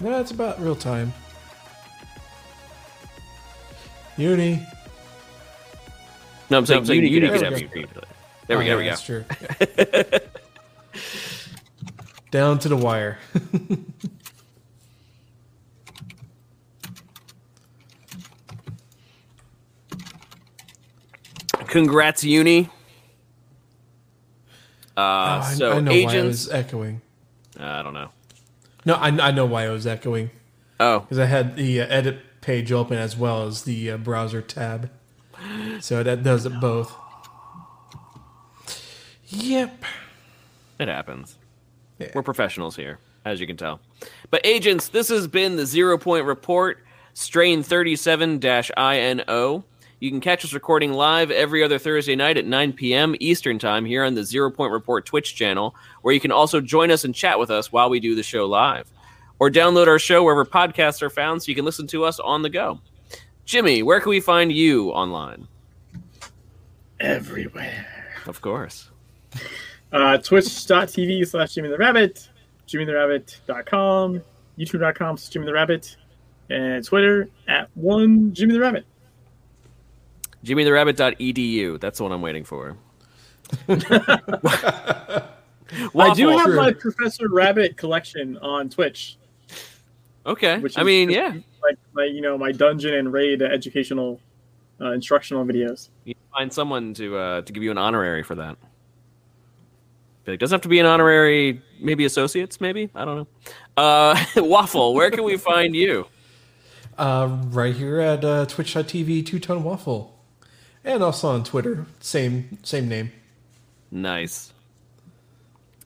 No, it's about real time. Uni. No, I'm saying, no, I'm uni, uni, uni, there, we go. there we go. There we go. That's true. Down to the wire. Congrats, Uni. Uh, oh, I, so I know agents, why I was echoing. Uh, I don't know. No, I, I know why I was echoing. Oh, because I had the uh, edit page open as well as the uh, browser tab, so that does it both. Yep, it happens. Yeah. We're professionals here, as you can tell. But agents, this has been the Zero Point Report, strain thirty-seven INO. You can catch us recording live every other Thursday night at 9 p.m. Eastern Time here on the Zero Point Report Twitch channel, where you can also join us and chat with us while we do the show live. Or download our show wherever podcasts are found so you can listen to us on the go. Jimmy, where can we find you online? Everywhere. Of course. Uh, Twitch.tv slash Jimmy the Rabbit, JimmyTheRabbit.com, YouTube.com slash Jimmy the Rabbit, and Twitter at one Jimmy the Rabbit. JimmyTheRabbit.edu. That's the one I'm waiting for. I do have my Professor Rabbit collection on Twitch. Okay. Which I mean, yeah. Like my, you know, my dungeon and raid educational, uh, instructional videos. You find someone to uh, to give you an honorary for that. feel it doesn't have to be an honorary, maybe associates, maybe I don't know. Uh, Waffle, where can we find you? Uh, right here at uh, twitch.tv, two tone waffle. And also on Twitter, same same name. Nice.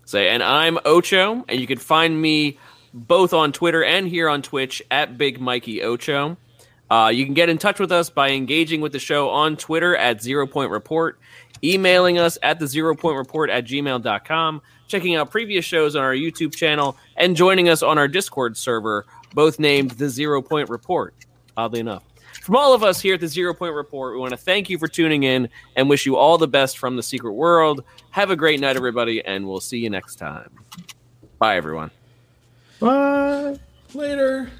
Say, and I'm Ocho, and you can find me both on Twitter and here on Twitch at Big Mikey Ocho. Uh, you can get in touch with us by engaging with the show on Twitter at Zero Point Report, emailing us at the Zero Point Report at gmail.com, checking out previous shows on our YouTube channel, and joining us on our Discord server, both named the Zero Point Report, oddly enough. From all of us here at the Zero Point Report, we want to thank you for tuning in and wish you all the best from the secret world. Have a great night, everybody, and we'll see you next time. Bye, everyone. Bye. Later.